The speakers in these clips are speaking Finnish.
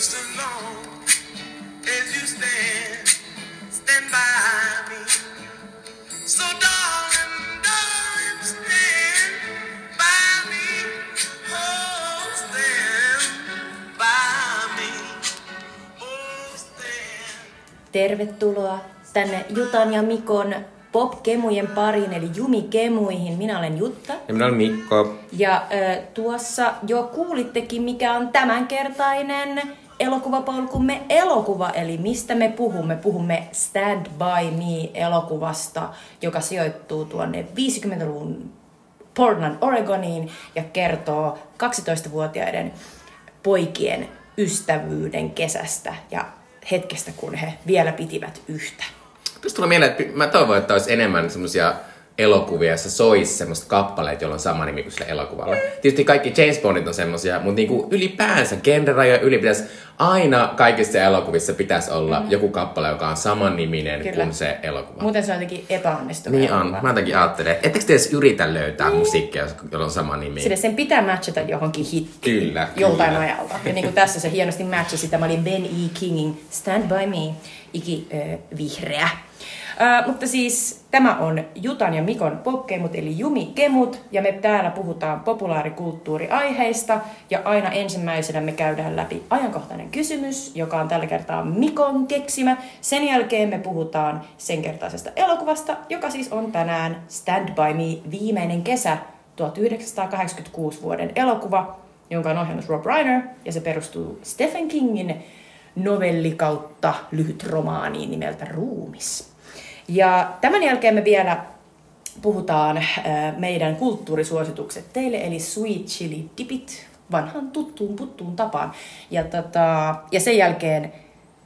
just as long as you stand, stand by me. So darling, darling, stand by me. Oh, stand by me. Oh, stand. Tervetuloa tänne Jutan ja Mikon pop-kemujen pariin, eli Jumi-kemuihin. Minä olen Jutta. Ja minä olen Mikko. Ja äh, tuossa jo kuulittekin, mikä on tämänkertainen elokuvapolkumme elokuva, eli mistä me puhumme. Puhumme Stand By Me-elokuvasta, joka sijoittuu tuonne 50-luvun Portland, Oregoniin ja kertoo 12-vuotiaiden poikien ystävyyden kesästä ja hetkestä, kun he vielä pitivät yhtä. Tästä tulee mieleen, että mä toivon, että olisi enemmän semmoisia elokuvia, joissa soisi semmoista kappaleet, joilla on sama nimi kuin sillä elokuvalla. Tietysti kaikki James Bondit on semmoisia, mutta niinku ylipäänsä genrerajoja yli pitäisi aina kaikissa elokuvissa pitäisi olla mm. joku kappale, joka on saman niminen Kyllä. kuin se elokuva. Muuten se on jotenkin epäonnistunut niin on. elokuva. Mä jotenkin ajattelen, että ettekö te edes yritä löytää musiikkia, jolla on sama nimi? Sille sen pitää matchata johonkin hittiin Kyllä, joltain kyllä. ajalta. Ja niin kuin tässä se hienosti matchasi, tämä oli Ben E. Kingin Stand By Me, iki äh, vihreä. Mutta siis tämä on Jutan ja Mikon popkemut, eli Jumi-kemut, ja me täällä puhutaan populaarikulttuuriaiheista, ja aina ensimmäisenä me käydään läpi ajankohtainen kysymys, joka on tällä kertaa Mikon keksimä. Sen jälkeen me puhutaan sen kertaisesta elokuvasta, joka siis on tänään Stand By Me viimeinen kesä 1986 vuoden elokuva, jonka on ohjannut Rob Reiner, ja se perustuu Stephen Kingin novelli kautta lyhyt romaaniin nimeltä Ruumis. Ja tämän jälkeen me vielä puhutaan äh, meidän kulttuurisuositukset teille, eli Sweet Chili Dipit, vanhan tuttuun puttuun tapaan. Ja, tota, ja sen jälkeen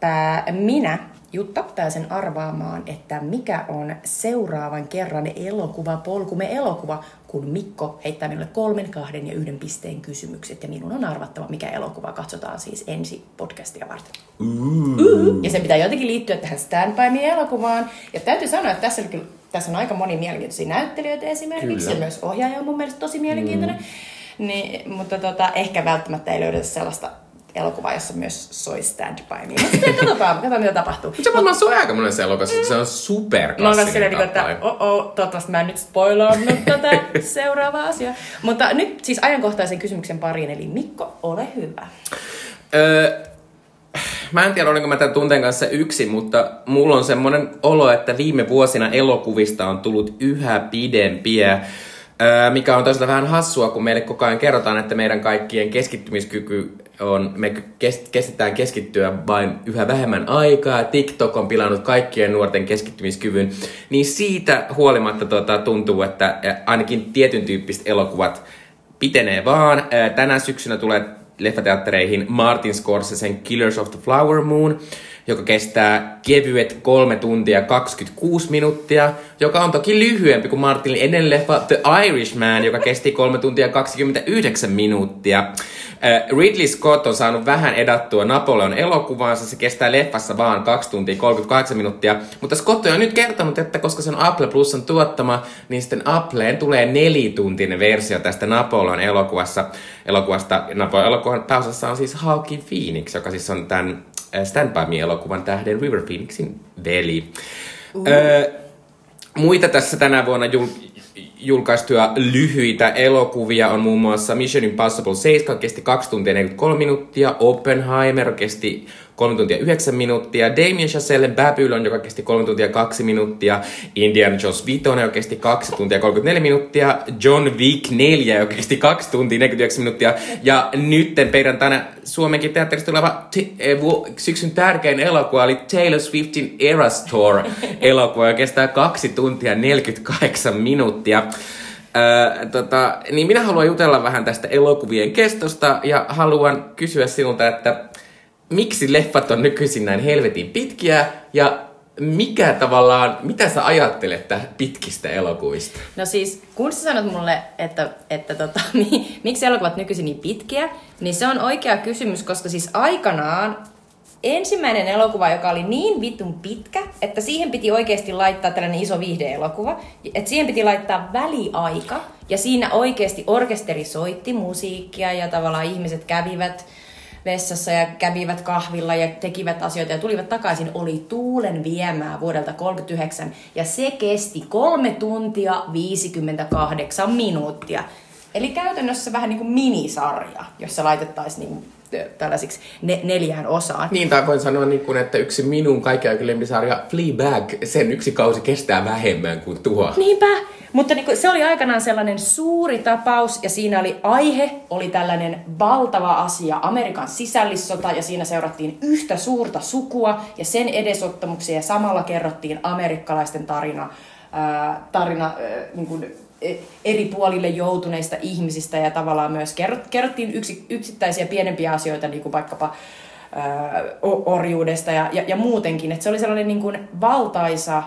pää, minä, Jutta, pääsen arvaamaan, että mikä on seuraavan kerran elokuva, polkume elokuva, kun Mikko heittää minulle kolmen, kahden ja yhden pisteen kysymykset. Ja minun on arvattava, mikä elokuva katsotaan siis ensi podcastia varten. Uhu. Ja sen pitää jotenkin liittyä tähän Stand By Me-elokuvaan. Ja täytyy sanoa, että tässä, oli kyllä, tässä on aika moni mielenkiintoisia näyttelijöitä esimerkiksi. Kyllä. Ja myös ohjaaja on mun mielestä tosi mielenkiintoinen. Mm. Niin, mutta tota, ehkä välttämättä ei löydetä sellaista elokuvaa, jossa myös soi Stand By Me. Mutta sitten katsotaan, katsotaan, mitä tapahtuu. Se varmaan se on aika elokuvassa, se on Mä oon superklassinen silleen, niin kuin, että oh, oh, toivottavasti mä en nyt spoilaannut tätä seuraavaa asiaa. Mutta nyt siis ajankohtaisen kysymyksen pariin, eli Mikko, ole hyvä. Öö, mä en tiedä, olenko mä tämän tunteen kanssa yksi, mutta mulla on semmoinen olo, että viime vuosina elokuvista on tullut yhä pidempiä. Öö, mikä on toisaalta vähän hassua, kun meille koko ajan kerrotaan, että meidän kaikkien keskittymiskyky on, me kest, kestetään keskittyä vain yhä vähemmän aikaa, TikTok on pilannut kaikkien nuorten keskittymiskyvyn, niin siitä huolimatta tota, tuntuu, että ainakin tietyn tyyppiset elokuvat pitenee vaan. Tänä syksynä tulee leffateattereihin Martin Scorsesen Killers of the Flower Moon, joka kestää kevyet 3 tuntia 26 minuuttia, joka on toki lyhyempi kuin Martinin ennen leffa The Irishman, joka kesti 3 tuntia 29 minuuttia. Ridley Scott on saanut vähän edattua Napoleon elokuvaansa, se kestää leffassa vaan 2 tuntia 38 minuuttia, mutta Scott on nyt kertonut, että koska se on Apple Plusan tuottama, niin sitten Appleen tulee nelituntinen versio tästä Napoleon elokuvassa. Elokuvasta. Napoleon elokuvan pääosassa on siis Hawking Phoenix, joka siis on tämän äh, Stand By Me-elokuvan tähden River Phoenixin veli. Öö, muita tässä tänä vuonna jul- julkaistuja lyhyitä elokuvia on muun muassa Mission Impossible 7, kesti 2 tuntia 43 minuuttia, Oppenheimer kesti 3 tuntia 9 minuuttia, Damien Chazellen Babylon, joka kesti 3 tuntia 2 minuuttia, Indiana Jones 5, joka kesti 2 tuntia 34 minuuttia, John Wick 4, joka kesti 2 tuntia 49 minuuttia, ja nytten perjantaina Suomenkin teatterista tuleva t- vu- syksyn tärkein elokuva oli Taylor Swiftin Eras Tour elokuva, joka kestää 2 tuntia 48 minuuttia. Öö, tota, niin minä haluan jutella vähän tästä elokuvien kestosta ja haluan kysyä sinulta, että miksi leffat on nykyisin näin helvetin pitkiä ja mikä tavallaan, mitä sä ajattelet tä- pitkistä elokuvista? No siis, kun sä sanot mulle, että, että tota, mi, miksi elokuvat nykyisin niin pitkiä, niin se on oikea kysymys, koska siis aikanaan ensimmäinen elokuva, joka oli niin vitun pitkä, että siihen piti oikeasti laittaa tällainen iso viihdeelokuva, että siihen piti laittaa väliaika, ja siinä oikeasti orkesteri soitti musiikkia, ja tavallaan ihmiset kävivät vessassa ja kävivät kahvilla ja tekivät asioita ja tulivat takaisin, oli tuulen viemää vuodelta 39 ja se kesti 3 tuntia 58 minuuttia. Eli käytännössä vähän niin kuin minisarja, jossa laitettaisiin niin tällaisiksi ne, neljään osaan. Niin, tai voin sanoa, niin kuin, että yksi minun kaikkein lempisarja Fleabag, sen yksi kausi kestää vähemmän kuin tuo. Niinpä, mutta niin kuin, se oli aikanaan sellainen suuri tapaus ja siinä oli aihe, oli tällainen valtava asia, Amerikan sisällissota ja siinä seurattiin yhtä suurta sukua ja sen edesottamuksia ja samalla kerrottiin amerikkalaisten tarina, ää, tarina ää, niin kuin, e, eri puolille joutuneista ihmisistä ja tavallaan myös kerrottiin yksi, yksittäisiä pienempiä asioita, niin kuin vaikkapa ää, orjuudesta ja, ja, ja muutenkin. Että se oli sellainen niin kuin valtaisa,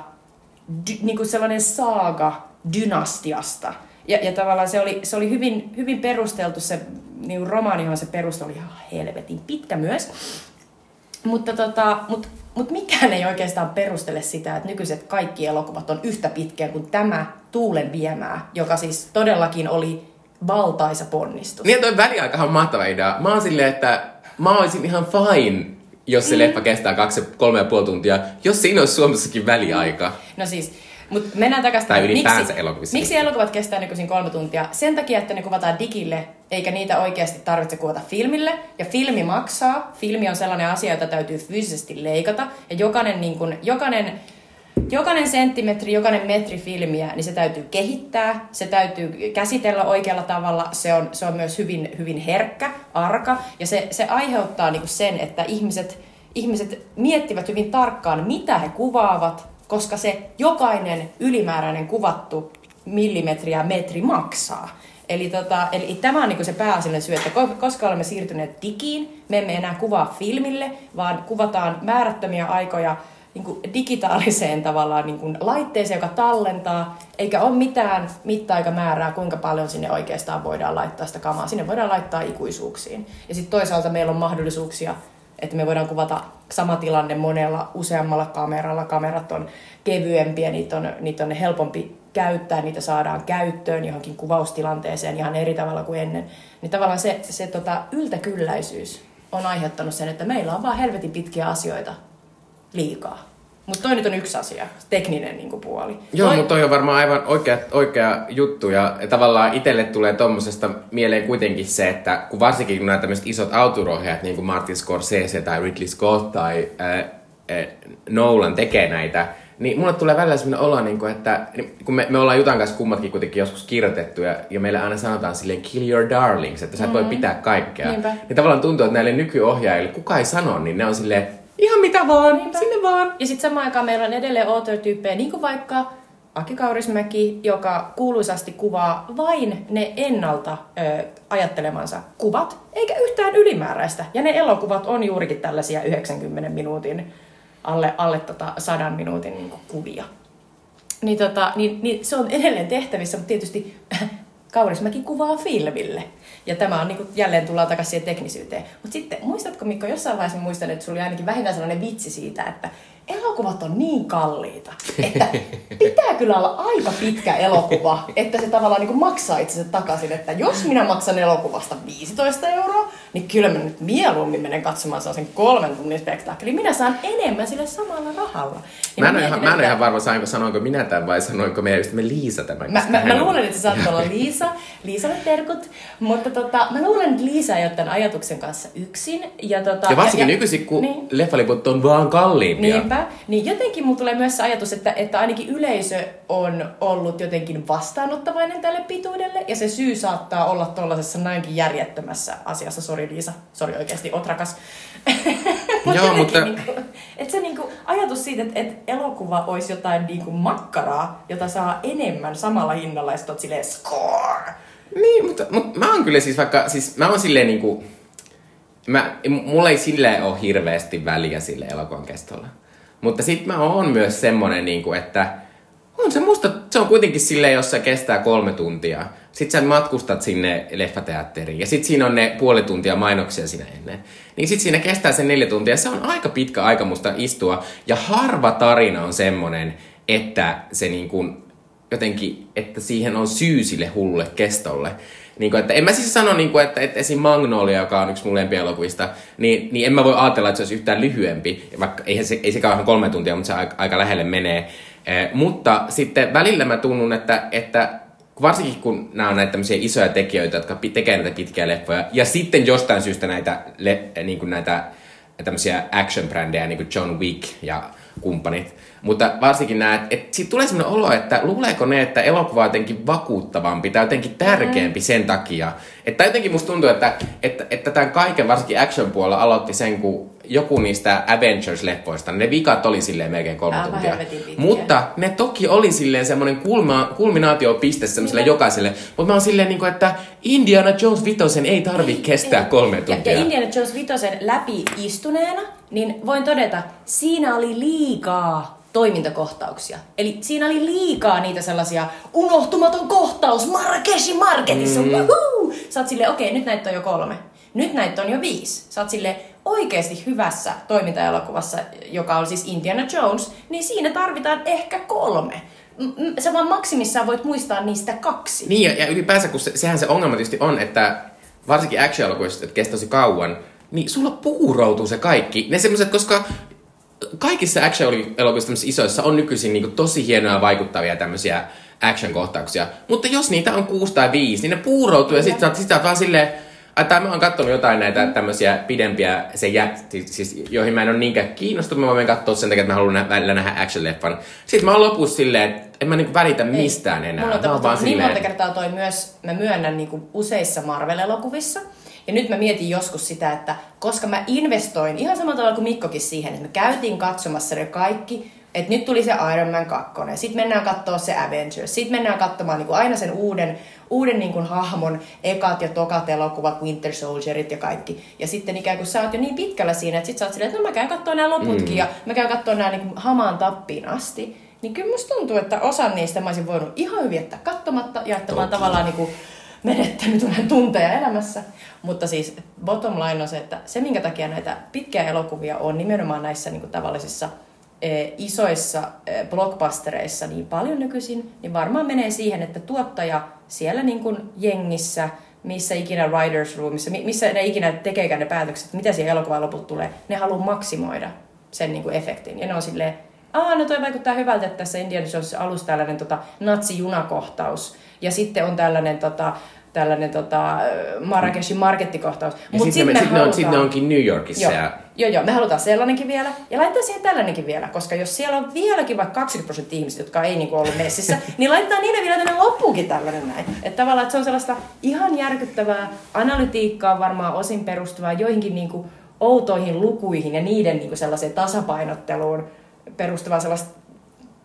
niin kuin sellainen saaga dynastiasta. Ja, ja tavallaan se oli, se oli hyvin, hyvin perusteltu, se niin romaanihan se peruste oli ihan helvetin pitkä myös. Mutta tota, mut, mut mikään ei oikeastaan perustele sitä, että nykyiset kaikki elokuvat on yhtä pitkiä kuin tämä Tuulen viemää, joka siis todellakin oli valtaisa ponnistus. Niin, toi väliaikahan on mahtava idea. Mä oon silleen, että mä olisin ihan fine, jos se mm. leffa kestää kaksi, kolme ja puoli tuntia, jos siinä olisi Suomessakin väliaika. No siis, mutta mennään takaisin. Tai ylipäänsä miksi, elokuvissa. Miksi elokuvat kestää nykyisin kolme tuntia? Sen takia, että ne kuvataan digille, eikä niitä oikeasti tarvitse kuvata filmille. Ja filmi maksaa. Filmi on sellainen asia, jota täytyy fyysisesti leikata. Ja jokainen, niin kun, jokainen jokainen senttimetri, jokainen metri filmiä, niin se täytyy kehittää, se täytyy käsitellä oikealla tavalla, se on, se on myös hyvin, hyvin herkkä, arka, ja se, se aiheuttaa niin sen, että ihmiset, ihmiset miettivät hyvin tarkkaan, mitä he kuvaavat, koska se jokainen ylimääräinen kuvattu millimetri ja metri maksaa. Eli, tota, eli tämä on niin se pääasiallinen syy, että koska olemme siirtyneet digiin, me emme enää kuvaa filmille, vaan kuvataan määrättömiä aikoja niin kuin digitaaliseen tavallaan niin kuin laitteeseen, joka tallentaa, eikä ole mitään mitta-aikamäärää, kuinka paljon sinne oikeastaan voidaan laittaa sitä kamaa. Sinne voidaan laittaa ikuisuuksiin. Ja sitten toisaalta meillä on mahdollisuuksia että me voidaan kuvata sama tilanne monella useammalla kameralla. Kamerat on kevyempiä, niitä on, niitä on helpompi käyttää, niitä saadaan käyttöön johonkin kuvaustilanteeseen ihan eri tavalla kuin ennen. Niin tavallaan se, se tota, yltäkylläisyys on aiheuttanut sen, että meillä on vaan helvetin pitkiä asioita liikaa. Mutta toi nyt on yksi asia, tekninen niin kuin puoli. Joo, toi... mutta toi on varmaan aivan oikea, oikea juttu. Ja tavallaan itselle tulee tuommoisesta mieleen kuitenkin se, että kun varsinkin kun nämä tämmöiset isot autorohjat, niin kuin Martin Scorsese tai Ridley Scott tai äh, äh, Nolan tekee näitä, niin mulle tulee välillä sellainen olo, niin kuin, että kun me, me ollaan Jutan kanssa kummatkin kuitenkin joskus kirjoitettu ja, ja meille aina sanotaan silleen kill your darlings, että sä et mm-hmm. voi pitää kaikkea. Niinpä. Niin tavallaan tuntuu, että näille nykyohjaajille kuka ei sano, niin ne on silleen, Ihan mitä vaan, Niinpä. sinne vaan. Ja sitten samaan aikaan meillä on edelleen author-tyyppejä, niin kuin vaikka Aki Kaurismäki, joka kuuluisasti kuvaa vain ne ennalta ö, ajattelemansa kuvat, eikä yhtään ylimääräistä. Ja ne elokuvat on juurikin tällaisia 90 minuutin, alle, alle tota 100 minuutin niin kuvia. Niin, tota, niin, niin se on edelleen tehtävissä, mutta tietysti Kaurismäki kuvaa filmille. Ja tämä on niin kuin, jälleen tullaan takaisin siihen teknisyyteen. Mutta sitten, muistatko Mikko, jossain vaiheessa muistan, että sulla oli ainakin vähintään sellainen vitsi siitä, että elokuvat on niin kalliita, että pitää kyllä olla aika pitkä elokuva, että se tavallaan niin kuin maksaa itsensä takaisin. Että jos minä maksan elokuvasta 15 euroa, niin kyllä mä nyt mieluummin menen katsomaan sen kolmen tunnin spektaakkelin. Minä saan enemmän sille samalla rahalla. Ja mä, en ole ihan, mä en ihan varma, sainko, sanoinko minä tämän vai sanoinko meidän ystävämme Liisa tämän. Mä, mä, mä luulen, että sä saat olla Liisa. Liisalle terkut. Mutta tota, mä luulen, että Liisa ei ole tämän ajatuksen kanssa yksin. Ja, tota, ja varsinkin ja, nykyisin, kun niin. leffaliput on vaan kalliimpia. Niinpä. Niin jotenkin mulla tulee myös se ajatus, että, että ainakin yleisö on ollut jotenkin vastaanottavainen tälle pituudelle. Ja se syy saattaa olla tuollaisessa näinkin järjettömässä asiassa. Sori Liisa, sori oikeasti, otrakas. Joo, mutta... Niinku, että se niinku, ajatus siitä, että, että elokuva olisi jotain niinku makkaraa, jota saa enemmän samalla hinnalla, ja sitten silleen score. Niin, mutta, mutta mä oon kyllä siis vaikka, siis mä oon silleen niinku, mä, mulla ei silleen ole hirveästi väliä sille elokuvan kestolla. Mutta sit mä oon myös semmonen, niinku, että on se musta, se on kuitenkin silleen, jos se kestää kolme tuntia. Sitten sä matkustat sinne leffateatteriin ja sitten siinä on ne puoli tuntia mainoksia siinä ennen. Niin sitten siinä kestää se neljä tuntia. Se on aika pitkä aika musta istua. Ja harva tarina on semmonen, että se niin kuin jotenkin, että siihen on syy sille hullulle kestolle. Niin kuin, että en mä siis sano, niin kuin, että, että esim. Magnolia, joka on yksi mun lempielokuvista, niin, niin en mä voi ajatella, että se olisi yhtään lyhyempi, vaikka eihän se, ei sekään ihan kolme tuntia, mutta se aika, aika lähelle menee. Eh, mutta sitten välillä mä tunnun, että, että varsinkin kun nämä on näitä tämmöisiä isoja tekijöitä, jotka tekee näitä pitkiä leffoja, ja sitten jostain syystä näitä, le, niin kuin näitä tämmöisiä action-brändejä, niin kuin John Wick ja kumppanit. Mutta varsinkin nämä, että et siitä tulee sellainen olo, että luuleeko ne, että elokuva on jotenkin vakuuttavampi tai jotenkin tärkeämpi sen takia. Että jotenkin musta tuntuu, että, että, että tämän kaiken, varsinkin action-puolella aloitti sen, kun joku niistä Avengers-leffoista, ne vikat oli silleen melkein kolme Aivan tuntia. Mutta ne toki oli silleen semmoinen kulma, kulminaatiopiste semmoiselle jokaiselle. Mutta mä oon silleen, niin kuin, että Indiana Jones vitosen ei tarvi kestää kolme Ja, tuntia. ja Indiana Jones vitosen läpi istuneena, niin voin todeta, siinä oli liikaa toimintakohtauksia. Eli siinä oli liikaa niitä sellaisia unohtumaton kohtaus Marrakesin marketissa. Mm. Woohoo! Sä oot silleen, okei, nyt näitä on jo kolme. Nyt näitä on jo viisi. Sä oot silleen oikeasti hyvässä toimintaelokuvassa, joka on siis Indiana Jones, niin siinä tarvitaan ehkä kolme. Sä vaan maksimissaan voit muistaa niistä kaksi. Niin, ja, ja ylipäänsä, kun se, sehän se ongelma tietysti on, että varsinkin action-elokuvissa, että kestää tosi kauan, niin sulla puuroutuu se kaikki. Ne semmoiset, koska kaikissa action-elokuvissa isoissa on nykyisin niin tosi hienoja vaikuttavia tämmöisiä action-kohtauksia. Mutta jos niitä on kuusi tai viisi, niin ne puuroutuu ja sitten sä, sit sä oot vaan silleen, Ai, tai mä oon katsonut jotain näitä tämmöisiä pidempiä, se jä, siis, siis, joihin mä en ole niinkään kiinnostunut, mä voin katsoa sen takia, että mä haluan nä- välillä nähdä action-leffan. Sitten mä oon lopussa silleen, että en mä niinku välitä mistään enää. Mulla on tapahtunut niin silleen- monta kertaa toi myös, mä myönnän niin kuin useissa Marvel-elokuvissa. Ja nyt mä mietin joskus sitä, että koska mä investoin ihan samalla tavalla kuin Mikkokin siihen, että me käytiin katsomassa ne kaikki, että nyt tuli se Iron Man 2, sitten mennään katsoa se Avengers, sitten mennään katsomaan niin kuin aina sen uuden, uuden niin kuin hahmon ekat ja tokat elokuvat, Winter Soldierit ja kaikki. Ja sitten ikään kuin sä oot jo niin pitkällä siinä, että sit sä oot silleen, että no mä käyn katsoa nämä loputkin mm. ja mä käyn katsoa nämä niin kuin hamaan tappiin asti. Niin kyllä musta tuntuu, että osan niistä mä olisin voinut ihan hyvin jättää katsomatta ja että mä oon tavallaan niin kuin menettänyt vähän tunteja elämässä. Mutta siis bottom line on se, että se minkä takia näitä pitkiä elokuvia on nimenomaan näissä niin kuin tavallisissa eh, isoissa eh, blockbustereissa niin paljon nykyisin, niin varmaan menee siihen, että tuottaja siellä niin kuin jengissä, missä ikinä writers roomissa, mi- missä ne ikinä tekeekään ne päätökset, mitä siihen elokuvan lopulta tulee, ne haluaa maksimoida sen niin kuin efektin. Ja ne on silleen, Aa, no toi vaikuttaa hyvältä, että tässä Indiana Jonesissa alussa tällainen tota, natsijunakohtaus. Ja sitten on tällainen, tota, tällainen tota, Marrakeshin markettikohtaus. Ja Mut sitten sit me sit ne, on, halutaan- sit ne onkin New Yorkissa. Joo, Ja, joo, joo, me halutaan sellainenkin vielä. Ja laitetaan siihen tällainenkin vielä, koska jos siellä on vieläkin vaikka 20 prosenttia ihmistä, jotka ei niinku ollut messissä, niin laitetaan niille vielä tänne loppuunkin tällainen näin. Että tavallaan että se on sellaista ihan järkyttävää analytiikkaa varmaan osin perustuvaa joihinkin niinku outoihin lukuihin ja niiden niinku sellaiseen tasapainotteluun perustuvaa sellaista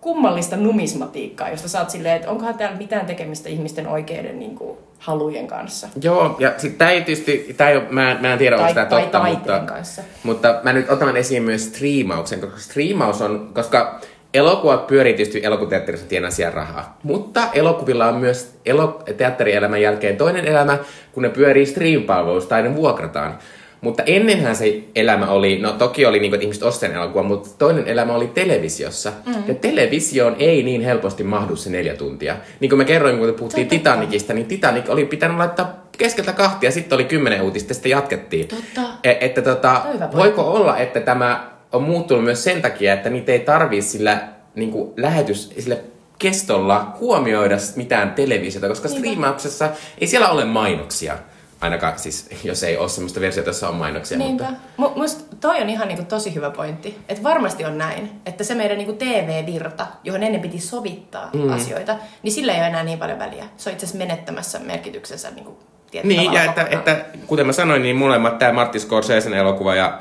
kummallista numismatiikkaa, josta oot silleen, että onkohan täällä mitään tekemistä ihmisten oikeiden niin kuin, halujen kanssa. Joo, ja sitten tämä ei tietysti, tää ei ole, mä, mä en tiedä, onko Tai- tämä tai totta, mutta, kanssa. mutta mä nyt otan esiin myös striimauksen, koska striimaus on, koska elokuvat pyörii tietysti elokuvateatterissa tienaa siellä rahaa, mutta elokuvilla on myös elo, teatterielämän jälkeen toinen elämä, kun ne pyörii stream-palveluissa tai ne vuokrataan. Mutta ennenhän se elämä oli, no toki oli niin kuin, että ihmiset ostajan elokuva, mutta toinen elämä oli televisiossa. Mm. Ja televisioon ei niin helposti mahdu se neljä tuntia. Niin kuin mä kerroin, kun puhuttiin totta. Titanicista, niin Titanic oli pitänyt laittaa keskeltä kahtia, sitten oli kymmenen uutista, sitten jatkettiin. Totta. E- että tota, voiko olla, että tämä on muuttunut myös sen takia, että niitä ei tarvii sillä niin kuin lähetys, sillä kestolla huomioida mitään televisiota, koska Niinpä. striimauksessa ei siellä ole mainoksia. Ainakaan siis, jos ei ole semmoista versiota, jossa on mainoksia. Niinpä. Mutta, Mu- Musta toi on ihan niinku tosi hyvä pointti. Että varmasti on näin, että se meidän niinku TV-virta, johon ennen piti sovittaa mm. asioita, niin sillä ei ole enää niin paljon väliä. Se on itse asiassa menettämässä merkityksensä niinku niin, ja että, että, kuten mä sanoin, niin molemmat, tämä Martti Scorsesen elokuva ja,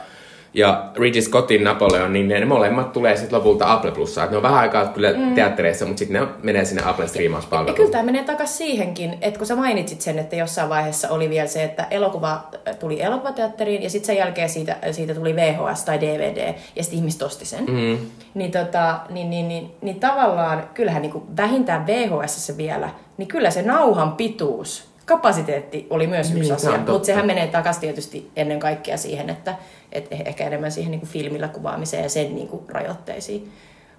ja Ridley Scottin Napoleon, niin ne molemmat tulee sitten lopulta Apple Plussaan. Ne on vähän aikaa kyllä mm. teattereissa, mutta sitten ne menee sinne Apple Ja striimauspalveluun. kyllä tämä menee takaisin siihenkin, että kun sä mainitsit sen, että jossain vaiheessa oli vielä se, että elokuva äh, tuli elokuvateatteriin ja sitten sen jälkeen siitä, siitä tuli VHS tai DVD ja sitten ihmiset osti sen. Mm. Niin, tota, niin, niin, niin, niin, tavallaan kyllähän niin kuin vähintään VHS vielä, niin kyllä se nauhan pituus, kapasiteetti oli myös yksi Niin, asia, mutta sehän menee takaisin tietysti ennen kaikkea siihen, että et ehkä enemmän siihen niin kuin filmillä kuvaamiseen ja sen niin kuin rajoitteisiin.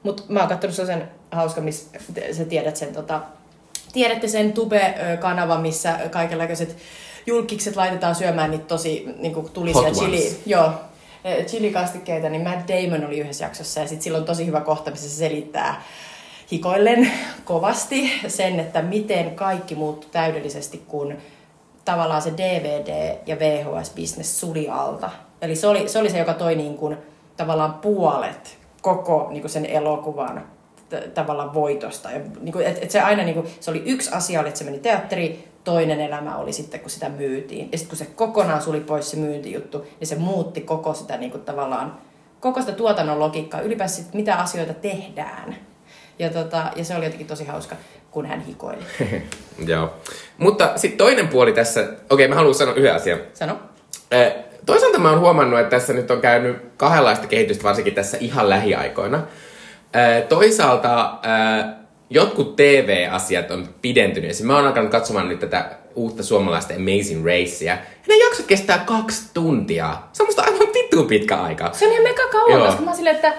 Mutta mä oon katsonut sen hauska, missä sä tiedät sen tota, tiedätte sen Tube-kanava, missä kaikenlaiset julkikset laitetaan syömään niitä tosi niin kuin tulisia chili, joo, eh, chilikastikkeita, niin Matt Damon oli yhdessä jaksossa ja sitten sillä on tosi hyvä kohta, missä se selittää hikoillen kovasti sen, että miten kaikki muuttui täydellisesti, kun tavallaan se DVD- ja VHS-bisnes suli alta. Eli se oli se, oli se joka toi niin kuin, tavallaan puolet koko niin kuin sen elokuvan t- tavallaan voitosta. Ja, niin kuin, et, et se aina niin kuin, se oli yksi asia, oli, että se meni teatteri, toinen elämä oli sitten, kun sitä myytiin. Ja sitten kun se kokonaan suli pois se myyntijuttu, niin se muutti koko sitä niin kuin, tavallaan, koko sitä tuotannon logiikkaa, ylipäänsä sit, mitä asioita tehdään. Ja, tota, ja se oli jotenkin tosi hauska, kun hän hikoili. Joo. Mutta sitten toinen puoli tässä, okei mä haluan sanoa yhden asian. Sano. Eh, Toisaalta mä oon huomannut, että tässä nyt on käynyt kahdenlaista kehitystä, varsinkin tässä ihan lähiaikoina. Toisaalta jotkut TV-asiat on pidentynyt. Esimerkiksi mä oon alkanut katsomaan nyt tätä uutta suomalaista Amazing Racea. Ja ne jaksot kestää kaksi tuntia. Se on musta aivan vittu pitkä aika. Se on ihan mega kauan, Joo. koska mä oon silleen, että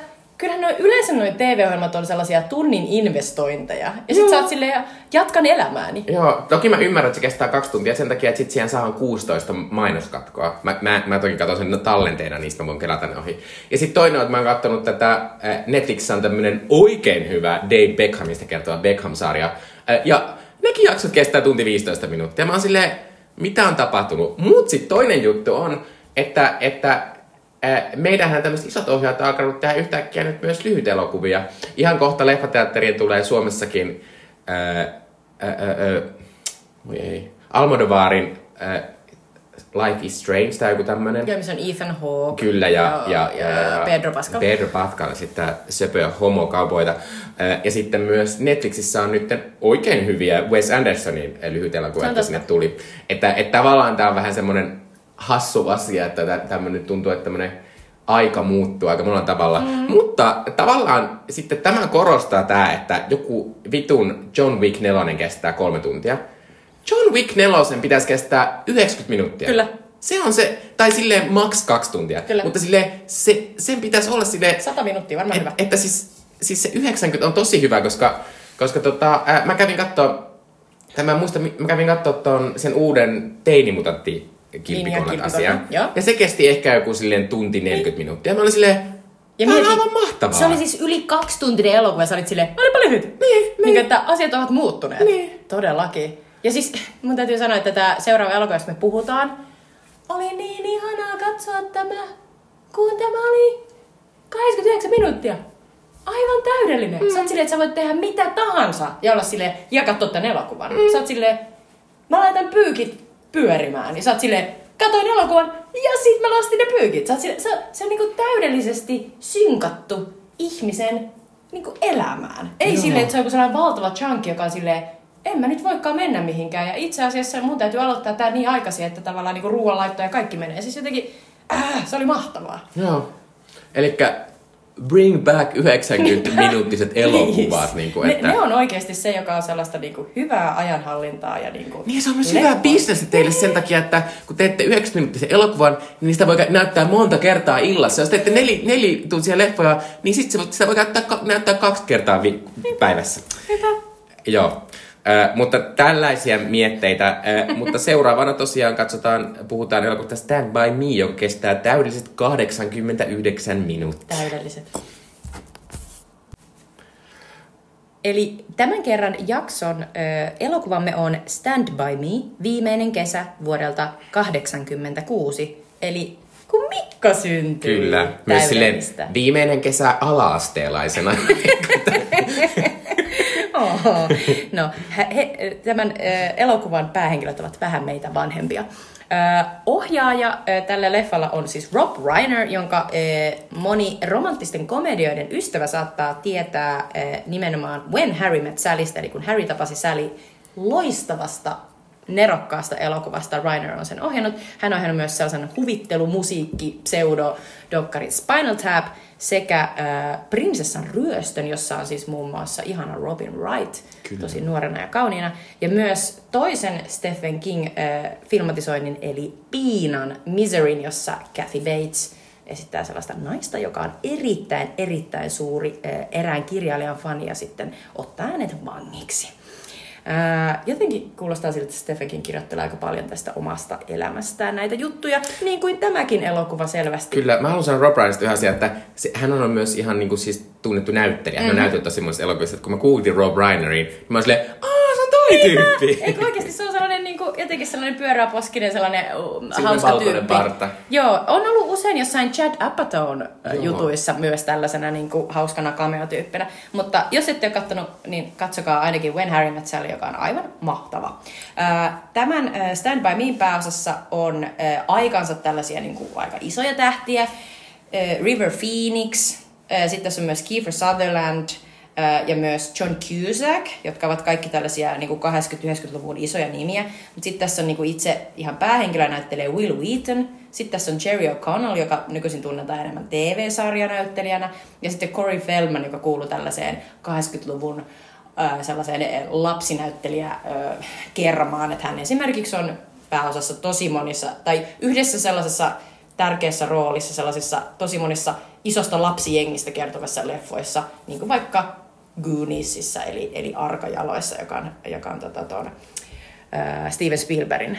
kyllähän noin yleensä noin TV-ohjelmat on sellaisia tunnin investointeja. Ja sit sä oot silleen, jatkan elämääni. Joo, toki mä ymmärrän, että se kestää kaksi tuntia sen takia, että sit siihen saadaan 16 mainoskatkoa. Mä, mä, mä toki katson sen tallenteena, niistä mä voin kelata ne ohi. Ja sitten toinen on, että mä oon katsonut tätä, äh, Netflixissä on tämmönen oikein hyvä Dave Beckhamista kertova Beckham-sarja. Äh, Ja nekin jaksot kestää tunti 15 minuuttia. Mä oon silleen, mitä on tapahtunut? Mut sit toinen juttu on, että, että meidänhän tämmöiset isot ohjaajat on alkanut tehdä yhtäkkiä nyt myös lyhytelokuvia. Ihan kohta leffateatteriin tulee Suomessakin äh, äh, voi ei, Almodovarin äh, Life is Strange tai joku tämmönen. Joo, missä on Ethan Hawke. Kyllä, ja, ja, ja, ja Pedro Pascal. Pedro Pascal, sitten söpöä homokaupoita. Äh, Ja sitten myös Netflixissä on nyt oikein hyviä Wes Andersonin lyhytelokuvia, että sinne tuli. Että, että tavallaan tää on vähän semmonen hassu asia, että tä- tämmönen tuntuu, että tämmönen aika muuttuu aika monella tavalla. Mm. Mutta tavallaan sitten tämä korostaa tää, että joku vitun John Wick 4 kestää kolme tuntia. John Wick 4 pitäisi kestää 90 minuuttia. Kyllä. Se on se, tai silleen maks kaksi tuntia. Kyllä. Mutta silleen, se, sen pitäisi olla silleen, Sata minuuttia, varmaan et, hyvä. että siis, siis se 90 on tosi hyvä, koska, koska tota, ää, mä kävin kattoo, tai mä en muista, mä kävin kattoo ton, sen uuden teinimutantti kilpikolat kilpikolla, asian. joo. Ja se kesti ehkä joku silleen tunti 40 minuuttia. Mä olin silleen, Ja tää on aivan mahtavaa. Se oli siis yli kaksi tuntinen elokuva ja sä olit silleen, olipa lyhyt. Niin, niin. niin. että asiat ovat muuttuneet. Niin. Todellakin. Ja siis mun täytyy sanoa, että tämä seuraava elokuva, josta me puhutaan, oli niin ihanaa katsoa tämä, kun tämä oli 89 minuuttia. Aivan täydellinen. Mm. Sä oot silleen, että sä voit tehdä mitä tahansa ja olla silleen, ja katsoa tämän elokuvan. Mm. Sä oot silleen, mä laitan pyykit pyörimään. Ja sä oot silleen, katoin elokuvan ja sit mä lastin ne pyykit. Sä oot silleen, se, se on niinku täydellisesti synkattu ihmisen niinku elämään. Ei Joo. silleen, että se on joku sellainen valtava chunky, joka on silleen, en mä nyt voikaan mennä mihinkään. Ja itse asiassa mun täytyy aloittaa tää niin aikaisin, että tavallaan niinku ruoanlaitto ja kaikki menee. Siis jotenkin, äh, se oli mahtavaa. Joo. Elikkä bring back 90 minuuttiset elokuvat. niin kuin, että... ne, ne, on oikeasti se, joka on sellaista niinku hyvää ajanhallintaa ja niinku Niin se on myös hyvä bisnes teille sen takia, että kun teette 90 minuuttisen elokuvan, niin niistä voi näyttää monta kertaa illassa. Jos teette neli, nelituntisia leffoja, niin sit sitä voi näyttää, näyttää kaksi kertaa vi- päivässä. Hyvä. Joo. Äh, mutta tällaisia mietteitä. Äh, mutta seuraavana tosiaan katsotaan, puhutaan elokuvasta Stand By Me, joka kestää täydelliset 89 minuuttia. Täydelliset. Eli tämän kerran jakson ö, elokuvamme on Stand By Me, viimeinen kesä vuodelta 86. Eli kun Mikko syntyi. Kyllä. Myös silleen viimeinen kesä ala-asteelaisena. No, he, tämän elokuvan päähenkilöt ovat vähän meitä vanhempia. Ö, ohjaaja ö, tällä leffalla on siis Rob Reiner, jonka ö, moni romanttisten komedioiden ystävä saattaa tietää ö, nimenomaan When Harry Met Sallystä, eli kun Harry tapasi Sally loistavasta nerokkaasta elokuvasta Reiner on sen ohjannut. Hän on ohjannut myös sellaisen huvittelu-musiikki pseudo dokkari Spinal Tap sekä äh, Prinsessan ryöstön, jossa on siis muun muassa ihana Robin Wright, Kyllä. tosi nuorena ja kauniina. Ja myös toisen Stephen King äh, filmatisoinnin, eli Piinan Miseryn, jossa Kathy Bates esittää sellaista naista, joka on erittäin, erittäin suuri äh, erään kirjailijan fani ja sitten ottaa hänet vangiksi. Ää, jotenkin kuulostaa siltä, että Stephenkin kirjoittelee aika paljon tästä omasta elämästään näitä juttuja, niin kuin tämäkin elokuva selvästi. Kyllä, mä haluan sanoa Rob Reinerista yhden asian, että se, hän on myös ihan niin kuin, siis tunnettu näyttelijä. Mm-hmm. Hän on näytellyt tosi monissa elokuvissa, että kun mä kuulin Rob Reinerin, niin mä olin silleen, aah, toi tyyppi. Eikö oikeasti se on sellainen niin kuin, jotenkin sellainen pyöräposkinen, sellainen Sillä hauska tyyppi. parta. Joo, on ollut usein jossain Chad Apatow Joo. jutuissa myös tällaisena niin kuin, hauskana cameo-tyyppinä. Mutta jos ette ole katsonut, niin katsokaa ainakin When Harry Met Sally, joka on aivan mahtava. Tämän Stand By Me pääosassa on aikansa tällaisia niin kuin, aika isoja tähtiä. River Phoenix, sitten tässä on myös Kiefer Sutherland, ja myös John Cusack, jotka ovat kaikki tällaisia niin 80-90-luvun isoja nimiä. Mutta sitten tässä on niin kuin itse ihan päähenkilö näyttelee Will Wheaton. Sitten tässä on Jerry O'Connell, joka nykyisin tunnetaan enemmän TV-sarjanäyttelijänä. Ja sitten Corey Feldman, joka kuuluu tällaiseen 80-luvun ää, sellaiseen lapsinäyttelijä ää, kermaan. Että hän esimerkiksi on pääosassa tosi monissa, tai yhdessä sellaisessa tärkeässä roolissa sellaisissa tosi monissa isosta lapsijengistä kertovassa leffoissa, niin kuin vaikka Gooniesissa, eli, eli Arkajaloissa, joka on, joka on tota, tuon, ää, Steven Spielbergin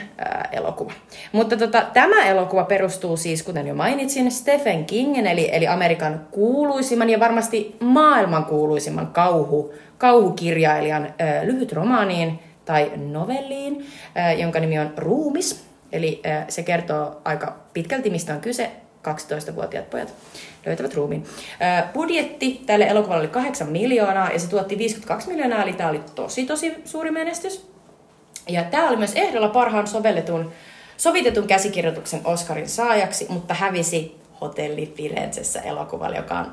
elokuva. Mutta tota, tämä elokuva perustuu siis, kuten jo mainitsin, Stephen Kingen, eli, eli Amerikan kuuluisimman ja varmasti maailman kuuluisimman kauhu, kauhukirjailijan ää, lyhyt romaaniin tai novelliin, ää, jonka nimi on Ruumis. Eli ää, se kertoo aika pitkälti, mistä on kyse. 12-vuotiaat pojat löytävät ruumiin. Budjetti tälle elokuvalle oli 8 miljoonaa ja se tuotti 52 miljoonaa, eli tämä oli tosi tosi suuri menestys. Ja tämä oli myös ehdolla parhaan sovelletun, sovitetun käsikirjoituksen Oscarin saajaksi, mutta hävisi Hotelli Firenzessä elokuvalle, joka on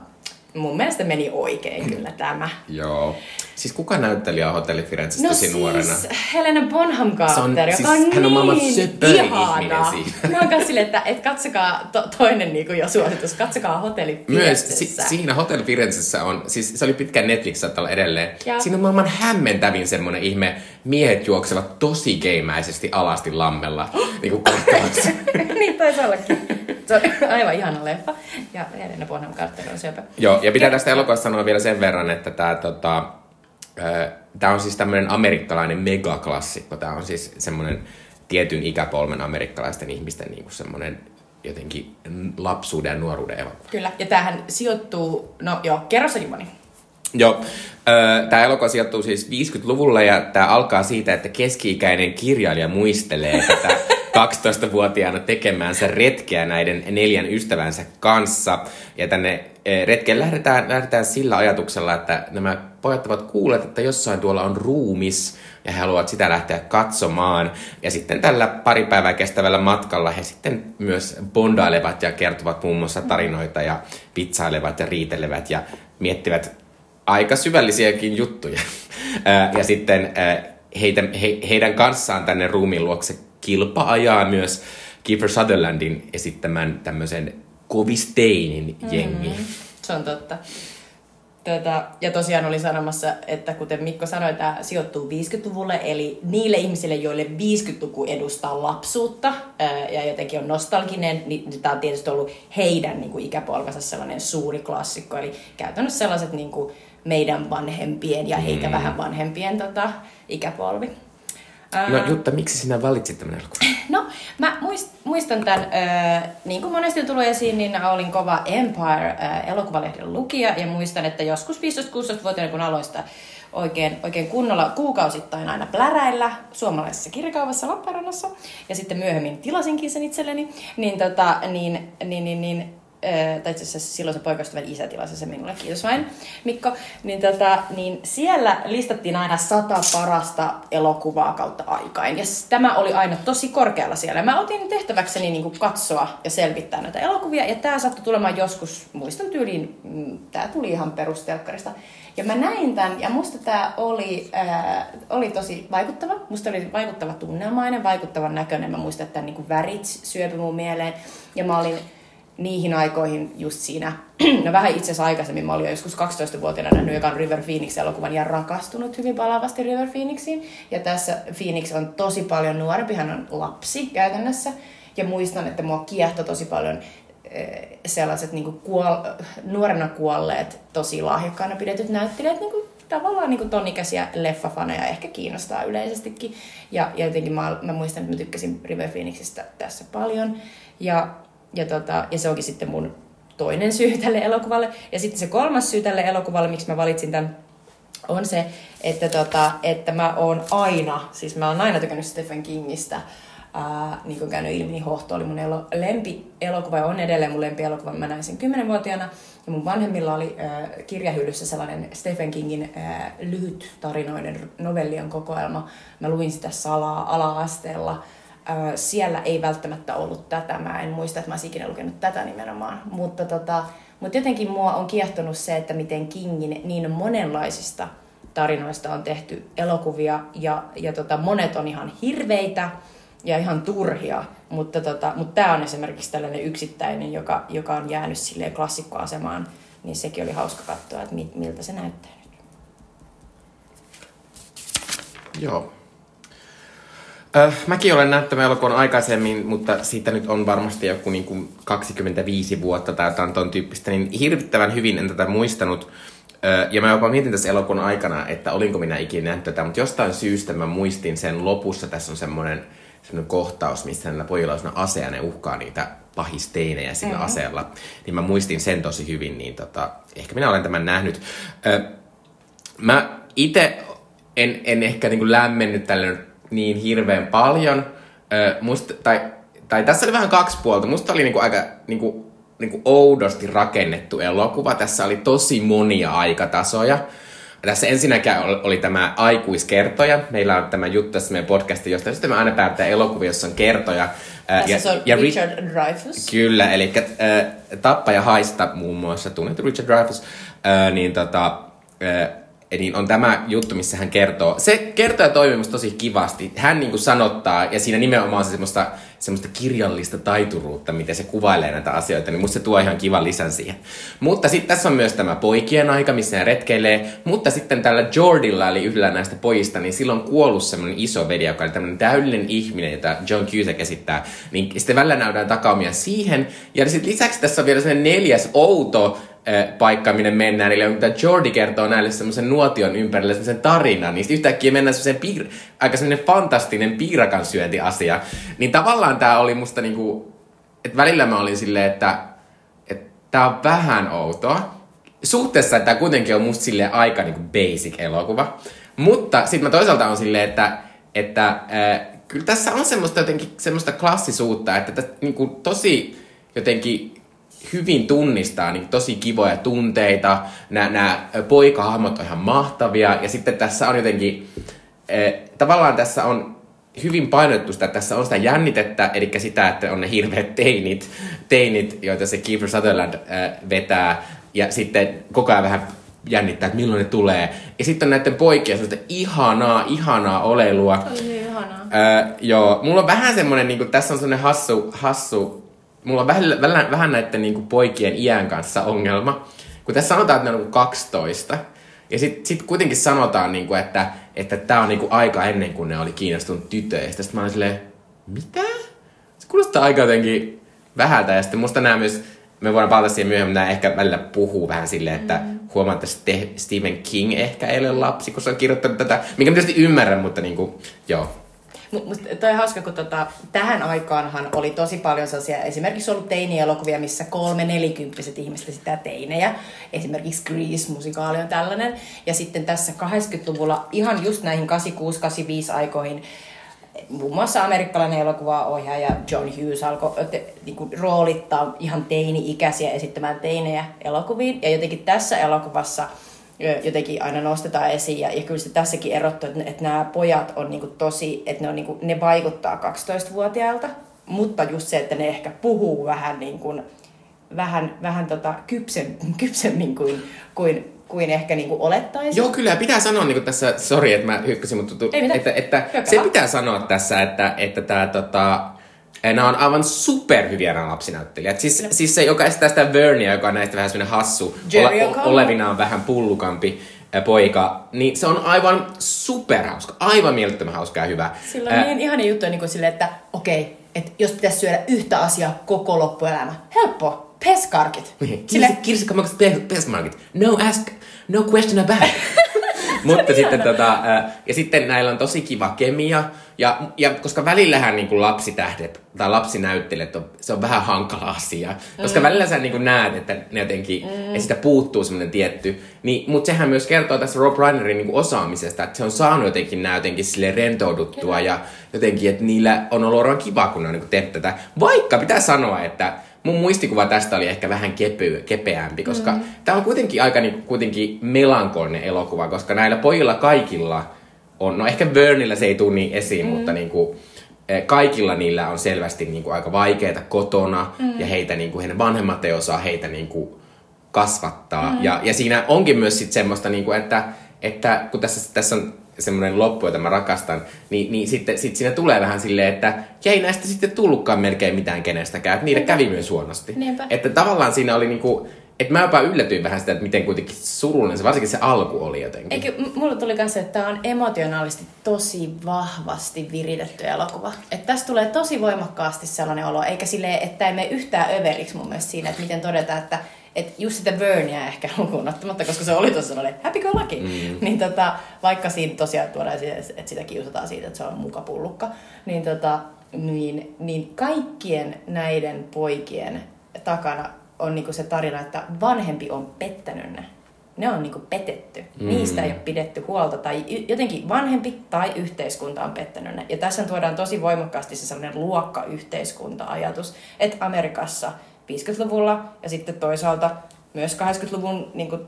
mun mielestä meni oikein kyllä tämä. Joo. Siis kuka näyttelijä Hotelli Firenzessä No siis nuorena? Helena Bonham Carter, on- joka siis on hän on maailman niin ihana. Mä oon kanssa silleen, että, että katsokaa to, toinen niin kuin jo suositus, katsokaa Hotelli Myös si- Firenzessä. siinä Hotel Firenzessä on, siis se oli pitkään Netflix olla edelleen. Ja. Siinä on maailman hämmentävin semmonen ihme, miehet juoksevat tosi keimäisesti alasti lammella. niin kuin niin taisi ollakin. Se on aivan ihana leffa. Ja Helena Bonham Carter on syöpä. Joo, ja pitää tästä elokuvasta sanoa vielä sen verran, että tämä tota, Tämä on siis tämmöinen amerikkalainen megaklassikko. Tämä on siis semmoinen tietyn ikäpolven amerikkalaisten ihmisten niin kuin semmoinen jotenkin lapsuuden ja nuoruuden elokuva. Kyllä, ja tämähän sijoittuu, no joo, kerro se Jumani. Joo, tämä elokuva sijoittuu siis 50-luvulle ja tämä alkaa siitä, että keski-ikäinen kirjailija muistelee tätä 12-vuotiaana tekemäänsä retkeä näiden neljän ystävänsä kanssa. Ja tänne eh, retkeen lähdetään, lähdetään sillä ajatuksella, että nämä pojat ovat kuulleet, että jossain tuolla on ruumis ja he haluavat sitä lähteä katsomaan. Ja sitten tällä pari päivää kestävällä matkalla he sitten myös bondailevat ja kertovat muun muassa tarinoita ja pizzailevat ja riitelevät ja miettivät aika syvällisiäkin juttuja. Ja sitten heitä, he, heidän kanssaan tänne ruumiin luokse kilpa ajaa myös Kiefer Sutherlandin esittämän tämmöisen Kovisteinin jengi. Mm. Se on totta. Tätä, ja tosiaan olin sanomassa, että kuten Mikko sanoi, tämä sijoittuu 50-luvulle, eli niille ihmisille, joille 50-luku edustaa lapsuutta ää, ja jotenkin on nostalginen, niin tämä on tietysti ollut heidän niin kuin ikäpolvensa sellainen suuri klassikko. Eli käytännössä sellaiset niin kuin meidän vanhempien ja heitä mm. vähän vanhempien tota, ikäpolvi. No Jutta, miksi sinä valitsit tämän elokuvan? No, mä muist, muistan tämän, äh, niin kuin monesti on tullut esiin, niin olin kova Empire-elokuvalehden lukija ja muistan, että joskus 15-16-vuotiaana, kun aloin sitä oikein, oikein kunnolla kuukausittain aina pläräillä suomalaisessa kirjakaupassa Lappeenrannassa ja sitten myöhemmin tilasinkin sen itselleni, niin, tota, niin, niin, niin, niin tai itse asiassa silloin se poikaystävän isä tilasi se minulle, kiitos vain Mikko, niin, tota, niin siellä listattiin aina sata parasta elokuvaa kautta aikain. Ja tämä oli aina tosi korkealla siellä. Mä otin tehtäväkseni niin kuin katsoa ja selvittää näitä elokuvia, ja tämä sattui tulemaan joskus, muistan tyyliin, mm, tämä tuli ihan perustelkkarista. Ja mä näin tämän, ja musta tämä oli, ää, oli tosi vaikuttava. Musta oli vaikuttava tunnelmainen, vaikuttavan näköinen. Mä muistan, että niin kuin värit syöpy mun mieleen. Ja mä olin niihin aikoihin just siinä, no vähän itse asiassa aikaisemmin, mä olin jo joskus 12-vuotiaana nähnyt ekan River Phoenix-elokuvan ja rakastunut hyvin palavasti River Phoenixiin. Ja tässä Phoenix on tosi paljon nuorempi, hän on lapsi käytännössä. Ja muistan, että mua kiehtoi tosi paljon eh, sellaiset niin kuol, nuorena kuolleet, tosi lahjakkaana pidetyt näyttelijät, niin kuin tavallaan niin ton ikäisiä leffafaneja ehkä kiinnostaa yleisestikin. Ja, ja jotenkin mä, mä muistan, että mä tykkäsin River Phoenixista tässä paljon. Ja, ja, tota, ja se onkin sitten mun toinen syy tälle elokuvalle. Ja sitten se kolmas syy tälle elokuvalle, miksi mä valitsin tämän, on se, että, tota, että mä oon aina, siis mä oon aina tykännyt Stephen Kingistä. Ää, niin kuin käynyt ilmi, niin Hohto oli mun elo, lempi elokuva ja on edelleen mun lempi elokuva. Mä näin sen kymmenenvuotiaana ja mun vanhemmilla oli ää, kirjahyllyssä sellainen Stephen Kingin ää, lyhyt tarinoiden novellien kokoelma. Mä luin sitä salaa ala-asteella. Siellä ei välttämättä ollut tätä. Mä en muista, että mä olisin ikinä lukenut tätä nimenomaan. Mutta, tota, mutta jotenkin mua on kiehtonut se, että miten Kingin niin monenlaisista tarinoista on tehty elokuvia ja, ja tota, monet on ihan hirveitä ja ihan turhia, mutta, tota, mutta tämä on esimerkiksi tällainen yksittäinen, joka, joka on jäänyt silleen klassikkoasemaan, niin sekin oli hauska katsoa, että miltä se näyttää nyt. Joo. Äh, mäkin olen nähnyt tämän elokuvan aikaisemmin, mutta siitä nyt on varmasti joku niin kuin 25 vuotta tai jotain ton tyyppistä, niin hirvittävän hyvin en tätä muistanut. Ja mä jopa mietin tässä elokuvan aikana, että olinko minä ikinä nähnyt tätä, mutta jostain syystä mä muistin sen lopussa. Tässä on semmoinen semmoinen kohtaus, missä näillä pojilla on ase ja ne uhkaa niitä pahisteinejä sillä mm-hmm. aseella. Niin mä muistin sen tosi hyvin, niin tota, ehkä minä olen tämän nähnyt. Mä itse en, en ehkä niin lämmennyt tälle niin hirveän paljon. Ö, musta, tai, tai tässä oli vähän kaksi puolta. Musta oli niin kuin aika niin kuin, niin kuin oudosti rakennettu elokuva. Tässä oli tosi monia aikatasoja. Tässä ensinnäkin oli tämä aikuiskertoja. Meillä on tämä juttu tässä meidän podcasti, josta sitten me aina päättää elokuvia, jossa on kertoja. Tässä ja, se on ja Richard Dreyfuss. Kyllä, eli äh, Tappaja haista muun muassa tunnettu Richard Dreyfuss. Äh, niin tota, äh, niin on tämä juttu, missä hän kertoo. Se kertoo ja toimii tosi kivasti. Hän niin kuin sanottaa, ja siinä nimenomaan se semmoista, semmoista kirjallista taituruutta, miten se kuvailee näitä asioita, niin musta se tuo ihan kivan lisän siihen. Mutta sitten tässä on myös tämä poikien aika, missä hän retkeilee. Mutta sitten tällä Jordilla, eli yhdellä näistä pojista, niin silloin on kuollut semmoinen iso veli, joka oli tämmöinen täydellinen ihminen, jota John Cusack esittää. Niin sitten välillä näydään takaumia siihen. Ja sitten lisäksi tässä on vielä semmoinen neljäs outo paikka, minne mennään. Eli mitä Jordi kertoo näille semmoisen nuotion ympärille semmoisen tarinan, niin yhtäkkiä mennään semmoisen piir- aika semmoinen fantastinen piirakan syöntiasia. Niin tavallaan tämä oli musta niinku, että välillä mä olin silleen, että tää on vähän outoa. Suhteessa, tämä kuitenkin on musta silleen aika niinku basic elokuva. Mutta sitten mä toisaalta on silleen, että, että äh, kyllä tässä on semmoista jotenkin semmoista klassisuutta, että tässä niinku tosi jotenkin hyvin tunnistaa niin tosi kivoja tunteita. Nämä poikahahmot on ihan mahtavia. Ja sitten tässä on jotenkin, eh, tavallaan tässä on hyvin painotettu sitä, että tässä on sitä jännitettä, eli sitä, että on ne hirveät teinit, teinit joita se Kiefer Sutherland eh, vetää. Ja sitten koko ajan vähän jännittää, että milloin ne tulee. Ja sitten on näiden poikien sellaista ihanaa, ihanaa oleilua. Oli ihanaa. Öö, joo, mulla on vähän semmoinen, niin kuin, tässä on semmoinen hassu, hassu mulla on vähän, vähän, vähän näiden niin kuin poikien iän kanssa ongelma. Kun tässä sanotaan, että ne on 12, niinku ja sitten sit kuitenkin sanotaan, niin kuin, että että tämä on niin kuin aika ennen kuin ne oli kiinnostunut tytöistä. Sitten mä olin silleen, mitä? Se kuulostaa aika jotenkin vähältä. Ja sitten musta nämä myös, me voidaan palata siihen myöhemmin, nämä ehkä välillä puhuu vähän silleen, että mm. huomaan, että Stephen King ehkä ei ole lapsi, kun se on kirjoittanut tätä. Mikä tietysti ymmärrän, mutta niin kuin, joo, mutta toi hauska, kun tota, tähän aikaanhan oli tosi paljon sellaisia, esimerkiksi ollut teinielokuvia, missä kolme nelikymppiset ihmiset sitä teinejä. Esimerkiksi Grease-musikaali on tällainen. Ja sitten tässä 80-luvulla ihan just näihin 86-85 aikoihin muun muassa amerikkalainen elokuvaohjaaja John Hughes alkoi te, niinku, roolittaa ihan teini-ikäisiä esittämään teinejä elokuviin. Ja jotenkin tässä elokuvassa – jotenkin aina nostetaan esiin. Ja, ja kyllä se tässäkin erottu, että, että nämä pojat on niinku tosi, että ne, on niinku, ne vaikuttaa 12-vuotiailta, mutta just se, että ne ehkä puhuu vähän, niin kuin, vähän, vähän tota kypsen, kypsemmin kuin, kuin, kuin ehkä niin kuin olettaisiin. Joo, kyllä. Pitää sanoa niin tässä, sori, että mä hyppäsin, mutta tu, että, että se pitää sanoa tässä, että, että tämä tota, Nämä on aivan superhyviä nämä lapsinäyttelijät. Siis, no. siis se, joka estää sitä Vernia, joka on näistä vähän semmoinen hassu, ole, olevina on vähän pullukampi poika, niin se on aivan superhauska, aivan mielettömän hauska ja hyvä. Sillä on Ää... niin ihania juttuja niin kuin sille, että okei, okay, että jos pitäisi syödä yhtä asiaa koko loppuelämä, helppo, peskarkit. Niin. Sille... Kirsikka maksaa peskarkit. No ask, no question about Mutta sitten tota, ja sitten näillä on tosi kiva kemia. Ja, ja koska välillähän niin kuin lapsitähdet tai lapsinäyttelijät, on, se on vähän hankala asia. Koska mm. välillä sä niin kuin näet, että ne jotenkin, mm. että sitä puuttuu semmoinen tietty. Niin, mutta sehän myös kertoo tässä Rob Reinerin niin kuin osaamisesta, että se on saanut jotenkin nämä jotenkin sille rentouduttua. Kyllä. Ja jotenkin, että niillä on ollut kiva, kun ne on niin tehnyt tätä. Vaikka pitää sanoa, että mun muistikuva tästä oli ehkä vähän kepe, kepeämpi, koska mm. tämä on kuitenkin aika niin, kuitenkin melankolinen elokuva, koska näillä pojilla kaikilla on, no ehkä Vernillä se ei tule niin esiin, mm. mutta niin kuin, eh, kaikilla niillä on selvästi niin kuin aika vaikeita kotona mm. ja heitä niin kuin, heidän vanhemmat ei osaa heitä niin kuin, kasvattaa. Mm. Ja, ja siinä onkin myös sit semmoista, niin kuin, että, että kun tässä, tässä on semmoinen loppu, jota mä rakastan, niin, niin sitten sit siinä tulee vähän silleen, että ei näistä sitten tullutkaan melkein mitään kenestäkään, että niille kävi myös huonosti. Niinpä. Että tavallaan siinä oli niinku, että mä jopa yllätyin vähän sitä, että miten kuitenkin surullinen se, varsinkin se alku oli jotenkin. Eikö, m- mulle tuli kanssa, että tämä on emotionaalisesti tosi vahvasti viritetty elokuva. Että tässä tulee tosi voimakkaasti sellainen olo, eikä silleen, että ei mene yhtään överiksi mun mielestä siinä, että miten todetaan, että et just sitä Vernia ehkä lukuun ottamatta, koska se oli tuossa sellainen happy go lucky, mm. niin tota, vaikka siinä tosiaan tuodaan, että sitä kiusataan siitä, että se on mukapullukka, niin, tota, niin, niin kaikkien näiden poikien takana on niinku se tarina, että vanhempi on pettänyt ne. Ne on niinku petetty. Mm. Niistä ei ole pidetty huolta. Tai jotenkin vanhempi tai yhteiskunta on pettänyt ne. Ja tässä tuodaan tosi voimakkaasti se sellainen luokka-yhteiskunta-ajatus, että Amerikassa – 50-luvulla ja sitten toisaalta myös 80-luvun niin kuin,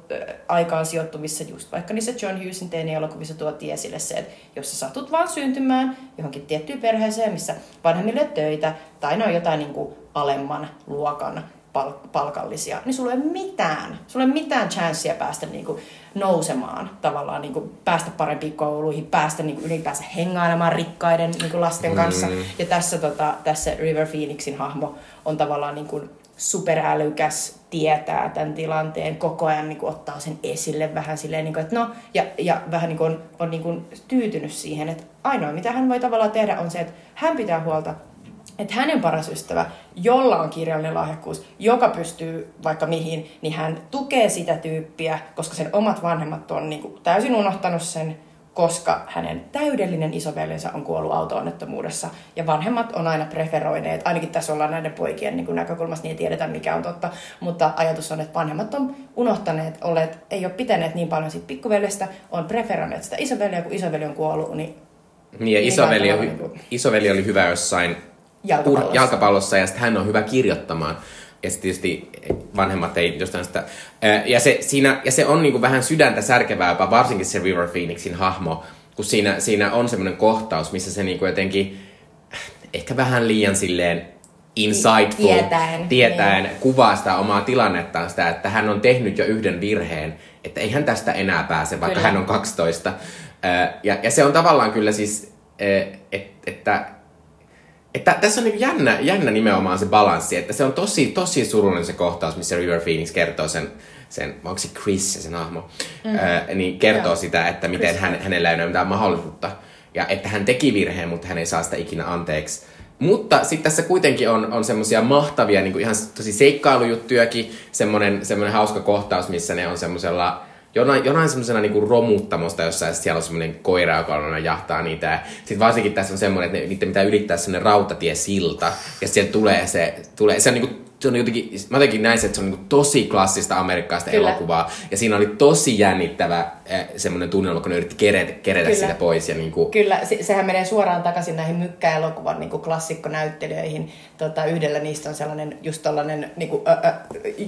aikaan sijoittuvissa, just vaikka niissä John Hughesin teini-elokuvissa tuotiin esille se, että jos sä satut vaan syntymään johonkin tiettyyn perheeseen, missä vanhemmille töitä, tai ne on jotain niin kuin, alemman luokan pal- palkallisia, niin sulla ei ole mitään, sulla ei ole mitään chanssia päästä niin kuin, nousemaan tavallaan, niin kuin, päästä parempiin kouluihin, päästä niin kuin, ylipäänsä hengailemaan rikkaiden niin kuin, lasten kanssa. Mm. Ja tässä, tota, tässä River Phoenixin hahmo on tavallaan niin kuin, superälykäs tietää tämän tilanteen, koko ajan niin kuin, ottaa sen esille vähän silleen, niin kuin, että no, ja, ja vähän niin kuin, on, on niin kuin, tyytynyt siihen, että ainoa mitä hän voi tavallaan tehdä on se, että hän pitää huolta, että hänen paras ystävä, jolla on kirjallinen lahjakkuus, joka pystyy vaikka mihin, niin hän tukee sitä tyyppiä, koska sen omat vanhemmat on niin kuin, täysin unohtanut sen, koska hänen täydellinen isoveljensä on kuollut auto-onnettomuudessa. Ja vanhemmat on aina preferoineet, ainakin tässä ollaan näiden poikien niin näkökulmasta, niin ei tiedetä mikä on totta, mutta ajatus on, että vanhemmat on unohtaneet, olleet, ei ole pitäneet niin paljon siitä pikkuveljestä, on preferoineet sitä isoveliä, kun isoveli on kuollut, niin niin, ja niin isoveli, on, niin kuin... isoveli oli hyvä jossain jalkapallossa, ur- jalkapallossa ja sitten hän on hyvä kirjoittamaan ja sitten tietysti vanhemmat ei jostain sitä... Ja se, siinä, ja se on niinku vähän sydäntä särkevää jopa, varsinkin se River Phoenixin hahmo, kun siinä, siinä on semmoinen kohtaus, missä se niinku jotenkin ehkä vähän liian silleen insightful, tietäen, tietäen niin. kuvaa sitä omaa tilannettaan, sitä, että hän on tehnyt jo yhden virheen, että ei hän tästä enää pääse, vaikka kyllä. hän on 12. Ja, ja se on tavallaan kyllä siis, et, että että tässä on niin jännä, jännä nimenomaan se balanssi, että se on tosi, tosi surullinen se kohtaus, missä River Phoenix kertoo sen, sen onko se Chris se hahmo, mm. ää, niin kertoo Joo. sitä, että miten hän, hänellä ei ole mitään mahdollisuutta. Ja että hän teki virheen, mutta hän ei saa sitä ikinä anteeksi. Mutta sitten tässä kuitenkin on, on semmoisia mahtavia, niin kuin ihan tosi seikkailujuttujakin, semmoinen, semmoinen hauska kohtaus, missä ne on semmoisella jonain, jonain semmoisena niinku romuttamosta, jossa siellä on semmoinen koira, joka on jahtaa niitä. Sitten varsinkin tässä on semmoinen, että niiden pitää ylittää semmoinen rautatiesilta. Ja sieltä tulee se, tulee, se on niinku se on jotenkin, mä jotenkin näin, että se on niin tosi klassista amerikkalaista Kyllä. elokuvaa. Ja siinä oli tosi jännittävä eh, semmoinen tunnelma, kun ne yritti kerätä, kerätä Kyllä. sitä pois. Ja niin kuin... Kyllä, se, sehän menee suoraan takaisin näihin mykkäelokuvan niin klassikkonäyttelijöihin. Tota, yhdellä niistä on sellainen just tollainen niin kuin, ö, ö,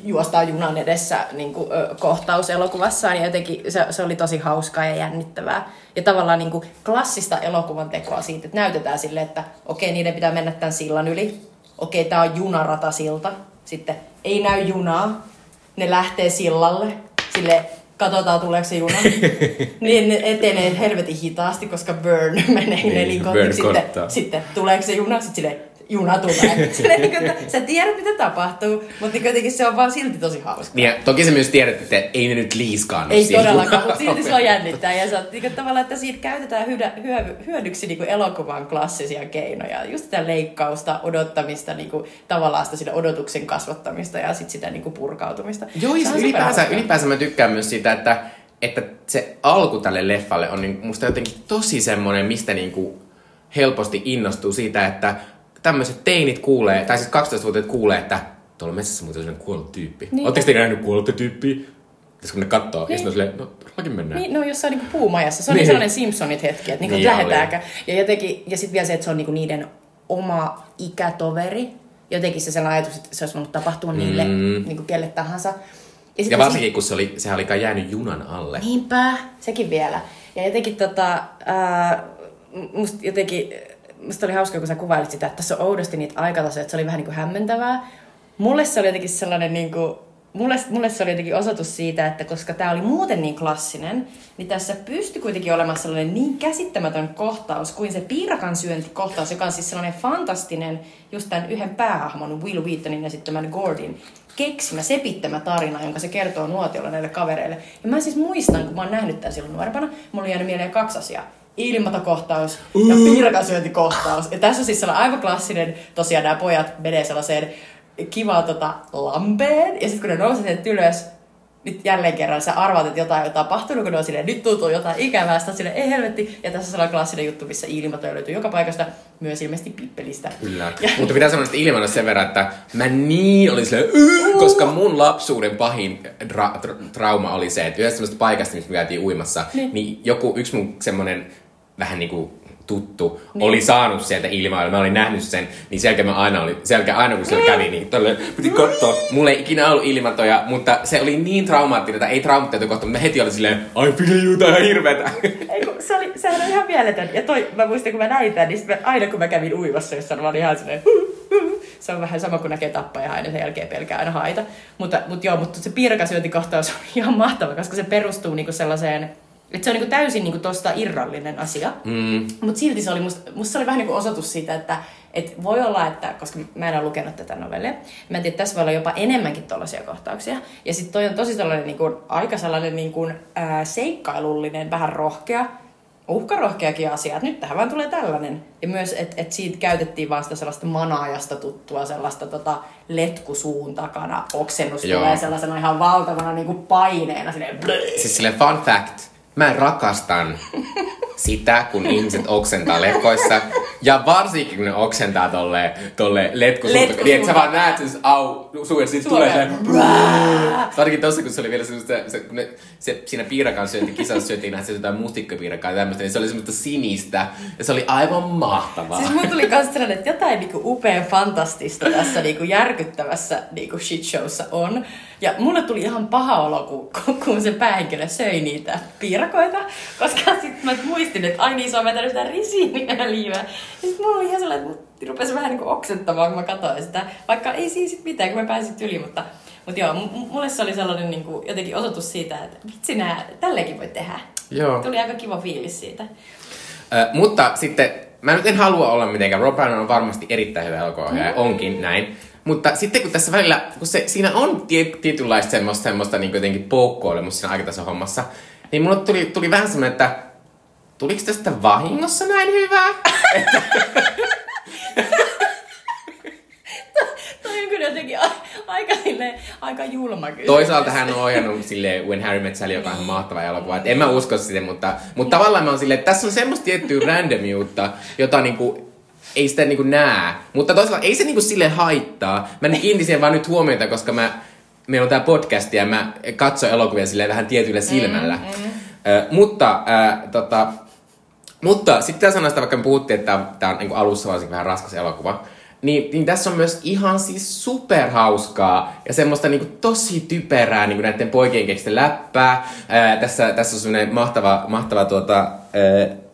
juostaa junan edessä niin kuin, ö, kohtaus elokuvassaan. Ja jotenkin se, se oli tosi hauskaa ja jännittävää. Ja tavallaan niin kuin, klassista elokuvan tekoa siitä, että näytetään sille, että okei, niiden pitää mennä tämän sillan yli okei, okay, tämä on junaratasilta. Sitten ei näy junaa. Ne lähtee sillalle. Sille katsotaan tuleeko se juna. niin ne etenee helvetin hitaasti, koska Burn menee niin, nelikoon. Sitten, sitten tuleeko se juna. Sitten silleen, juna tulee. Niin kuin, sä tiedät, mitä tapahtuu, mutta niin jotenkin se on vaan silti tosi hauska. Niin, ja toki sä myös tiedät, että ei ne nyt liiskaan Ei todellakaan, mutta silti se on jännittää. Ja se on niin kuin, tavallaan, että siitä käytetään hyödy, hyö, hyödyksi niin kuin elokuvan klassisia keinoja. Just sitä leikkausta, odottamista, niin kuin, tavallaan sitä, sitä odotuksen kasvattamista ja sitten sitä niin kuin purkautumista. Joo, ja ylipäänsä, ylipäänsä mä tykkään myös siitä, että että se alku tälle leffalle on niin, musta jotenkin tosi semmoinen, mistä niinku helposti innostuu siitä, että tämmöiset teinit kuulee, tai siis 12-vuotiaat kuulee, että tuolla metsässä muuten on sellainen kuollut tyyppi. Niin. Oletteko te nähnyt kuollutta tyyppiä? Pitäisikö ne kattoo? Niin. Ja sitten on silleen, no todellakin mennään. Niin, no jossain niinku puumajassa. Se on Niin. niin. sellainen Simpsonit hetki, että niinku, Niin niin lähdetäänkö. Ja, jotenkin, ja sitten vielä se, että se on niinku niiden oma ikätoveri. Jotenkin se sellainen ajatus, että se olisi voinut tapahtua niille Mm. niinku kelle tahansa. Ja, Ja varsinkin, kun se oli, sehän oli jäänyt junan alle. Niinpä, sekin vielä. Ja jotenkin tota, ää, musta jotenkin, musta oli hauska, kun sä kuvailit sitä, että tässä on oudosti niitä aikatasoja, että se oli vähän niin kuin hämmentävää. Mulle se oli jotenkin sellainen niin kuin, mulle, mulle se oli jotenkin osoitus siitä, että koska tämä oli muuten niin klassinen, niin tässä pystyi kuitenkin olemaan sellainen niin käsittämätön kohtaus kuin se piirakan syöntikohtaus, joka on siis sellainen fantastinen, just tämän yhden päähahmon Will Wheatonin esittämän Gordon keksimä, sepittämä tarina, jonka se kertoo nuotiolla näille kavereille. Ja mä siis muistan, kun mä oon nähnyt tämän silloin nuorempana, mulla oli jäänyt mieleen kaksi asiaa. Ilmatokohtaus ja piirakasyöntikohtaus. Ja tässä on siis sellainen aivan klassinen, tosiaan nämä pojat menee sellaiseen kivaan tota, lampeen, ja sitten kun ne nousee sieltä ylös, nyt jälleen kerran sä arvaat, että jotain on tapahtunut, kun ne on silleen, nyt tuntuu jotain ikävää, sitten on silleen, ei helvetti. Ja tässä on sellainen klassinen juttu, missä ilmatoja löytyy joka paikasta, myös ilmeisesti pippelistä. Kyllä. Ja, Mutta pitää sanoa sitä ilmana sen verran, että mä niin olin silleen, "Ugh", koska mun lapsuuden pahin dra- tra- trauma oli se, että yhdessä semmoista paikasta, missä me käytiin uimassa, niin, niin joku, yksi mun semmonen vähän niinku tuttu niin. oli saanut sieltä ilmaa, mä olin nähnyt sen, niin jälkeen mä aina oli, jälkeen aina kun siellä kävi, niin tolle piti katsoa. Mulla ei ikinä ollut ilmatoja, mutta se oli niin traumaattinen, tai ei traumaattinen kohta, mutta mä heti olin silleen, ai pidä juuta ihan hirveetä. ei, kun se oli, sehän on ihan mieletön. Ja toi, mä muistan, kun mä näin tämän, niin mä, aina kun mä kävin uivassa, jossa mä olin ihan silleen, se on vähän sama kuin näkee tappaja aina sen jälkeen pelkää aina haita. Mutta, mutta joo, mutta se piirakasyöntikohtaus on ihan mahtava, koska se perustuu niinku sellaiseen, että se on niinku täysin niinku tosta irrallinen asia. Mm. Mutta silti se oli, musta, musta se oli vähän niinku osoitus siitä, että et voi olla, että, koska mä en ole lukenut tätä novellia, mä en tiedä, että tässä voi olla jopa enemmänkin tollaisia kohtauksia. Ja sitten toi on tosi sellainen niinku, aika sellainen niinku, ää, seikkailullinen, vähän rohkea, uhkarohkeakin asia, että nyt tähän vaan tulee tällainen. Ja myös, että et siitä käytettiin vaan sitä sellaista manaajasta tuttua, sellaista tota, letkusuun takana, oksennus Joo. tulee sellaisena ihan valtavana niinku paineena, silleen. Siis silleen fun fact, mä rakastan sitä, kun ihmiset oksentaa letkoissa. Ja varsinkin, kun ne oksentaa tolle, tolle letkusuuntaan. Letkusuuntaan. Niin, että sä vaan näet sen au, suu, ja sitten tulee se... Varsinkin tossa, kun se oli vielä semmoista, se, kun ne, se, siinä piirakan syönti, kisassa syötiin näitä jotain mustikkapiirakaa ja tämmöistä, niin se oli semmoista sinistä. Ja se oli aivan mahtavaa. Siis mun tuli kans sellainen, että jotain niinku upean fantastista tässä niinku järkyttävässä niinku shitshowssa on. Ja mulle tuli ihan paha olo, kun, kun se päähenkilö söi niitä piirakoita, koska sit mä muistin, että ai niin, se on vetänyt sitä risiiniöljyä. Ja sit mulla oli ihan sellainen, että rupesi vähän niinku oksentamaan, kun mä katsoin sitä, vaikka ei siinä sit mitään, kun mä pääsin yli, mutta mutta joo, m- mulle se oli sellainen niinku, jotenkin osoitus siitä, että vitsi nää, tälleenkin voi tehdä. Joo. Tuli aika kiva fiilis siitä. Ö, mutta sitten, mä nyt en halua olla mitenkään, Rob Reiner on varmasti erittäin hyvä elokuvaohjaaja, Mm. onkin näin. Mutta sitten kun tässä välillä, kun se, siinä on tie, tietynlaista semmoista, semmoista niin jotenkin poukkoilemusta siinä aikatason hommassa, niin mulle tuli, tuli vähän semmoinen, että tuliko tästä vahingossa näin hyvää? Toi on kyllä jotenkin aika, silleen, aika julma kysymys. Toisaalta hän on ohjannut sille When Harry Met Sally, joka on ihan mahtava elokuva. Et en mä usko sitä, mutta, mutta tavallaan mä oon silleen, että tässä on semmoista tiettyä randomiutta, jota niinku, ei sitä niinku näe. Mutta toisaalta ei se niinku sille haittaa. Mä kiinnitin siihen vaan nyt huomiota, koska mä, meillä on tää podcast ja mä katson elokuvia silleen vähän tietyllä silmällä. Mm, Ö, mutta, äh, tota, mutta sitten tässä sanasta, vaikka me puhuttiin, että tämä on niin alussa varsinkin vähän raskas elokuva, niin, niin tässä on myös ihan siis superhauskaa ja semmoista niin tosi typerää niin näiden poikien keksistä läppää. Ää, tässä, tässä on semmoinen mahtava, mahtava tuota, ää,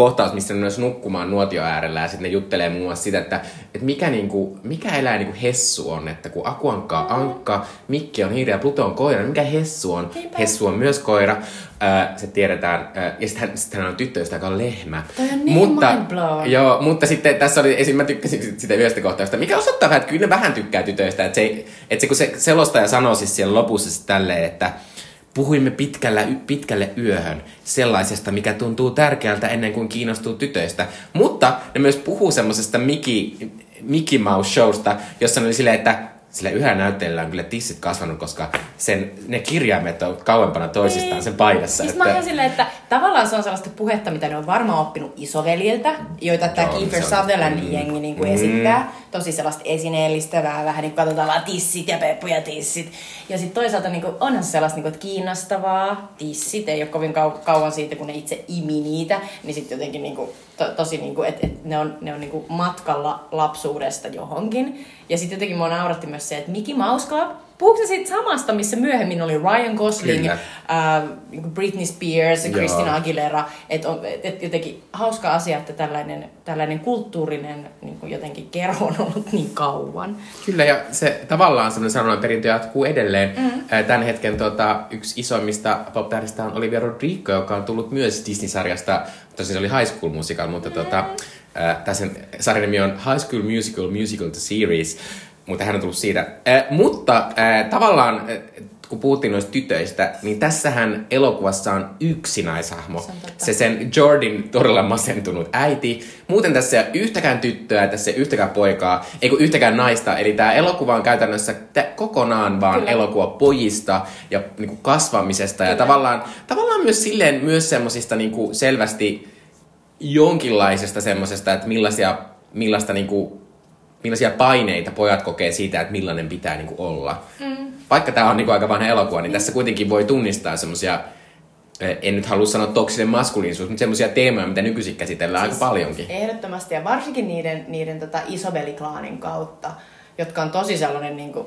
kohtaus, missä ne myös nukkumaan nuotio äärellä ja sitten ne juttelee muun muassa sitä, että, että mikä, niinku, mikä eläin niinku hessu on, että kun Akuankka on ankka, Mikki on hiiri ja Pluto on koira, niin mikä hessu on? Niinpä. Hessu on myös koira, ää, se tiedetään, ää, ja sitten hän, sit hän on tyttöystä, joka on lehmä. Toi on niin mindblown. Joo, mutta sitten tässä oli, esim. mä tykkäsin sit- sitä yhdestä kohtausta, mikä osoittaa vähän, että kyllä ne vähän tykkää tytöistä, että se, että se kun se selostaja sanoo siis siellä lopussa sit tälleen, että puhuimme pitkällä, pitkälle yöhön sellaisesta, mikä tuntuu tärkeältä ennen kuin kiinnostuu tytöistä. Mutta ne myös puhuu semmoisesta Mickey, Mickey Mouse showsta, jossa ne oli silleen, että sillä yhä näyttelijällä on kyllä tissit kasvanut, koska sen, ne kirjaimet on kauempana toisistaan sen paidassa. Siis mä oon silleen, että tavallaan se on sellaista puhetta, mitä ne on varmaan oppinut isoveljiltä, joita tämä Kiefer se on- Sutherlandin mm. jengi niin kuin Mm. esittää. Tosi sellaista esineellistävää, vähän niin kuin katsotaan vaan tissit ja peppu ja tissit. Ja sitten toisaalta niin kuin, onhan se sellaista niin kuin, että kiinnostavaa. Tissit ei ole kovin kau- kauan siitä, kun ne itse imi niitä. Niin sitten jotenkin niin kuin, to, tosi, niin kuin, että, että ne on, ne on niin kuin matkalla lapsuudesta johonkin. Ja sitten jotenkin mua nauratti myös se, että Mickey Mouse Club, puhuuko siitä samasta, missä myöhemmin oli Ryan Gosling, Kyllä. äh, niin Britney Spears ja. Christina Aguilera. Että on et, et jotenkin hauska asia, että tällainen, tällainen kulttuurinen niin kuin jotenkin kerho on ollut niin kauan. Kyllä, ja se tavallaan semmoinen sanonnan perintö jatkuu edelleen. Mm. Tämän hetken tota, yksi isoimmista pop on Olivia Rodrigo, joka on tullut myös Disney-sarjasta, tosin se oli High School Musical, mutta mm. tota, äh, tässä sarjan nimi on High School Musical, Musical the Series, mutta hän on tullut siitä. Äh, mutta äh, tavallaan, äh, kun puhuttiin noista tytöistä, niin tässähän elokuvassa on yksi naishahmo. Se. Se sen Jordan todella masentunut äiti. Muuten tässä ei ole yhtäkään tyttöä, tässä ei ole yhtäkään poikaa, ei kun yhtäkään naista. Eli tämä elokuva on käytännössä tä- kokonaan vaan Kyllä. elokuva pojista ja niinku kasvamisesta. Ja Kyllä. tavallaan, tavallaan myös silleen myös semmosista niinku selvästi jonkinlaisesta semmosesta, että millaisia, millaista niinku, millaisia paineita pojat kokee siitä, että millainen pitää niinku olla. Mm. Vaikka tämä on niinku aika vanha elokuva, niin tässä kuitenkin voi tunnistaa semmosia eh, en nyt halua sanoa toksinen maskuliinisuus, mutta semmoisia teemoja, mitä nykyisin käsitellään siis, aika paljonkin. Ehdottomasti, ja varsinkin niiden, niiden tota isovelklaanin kautta, jotka on tosi sellainen niin kuin,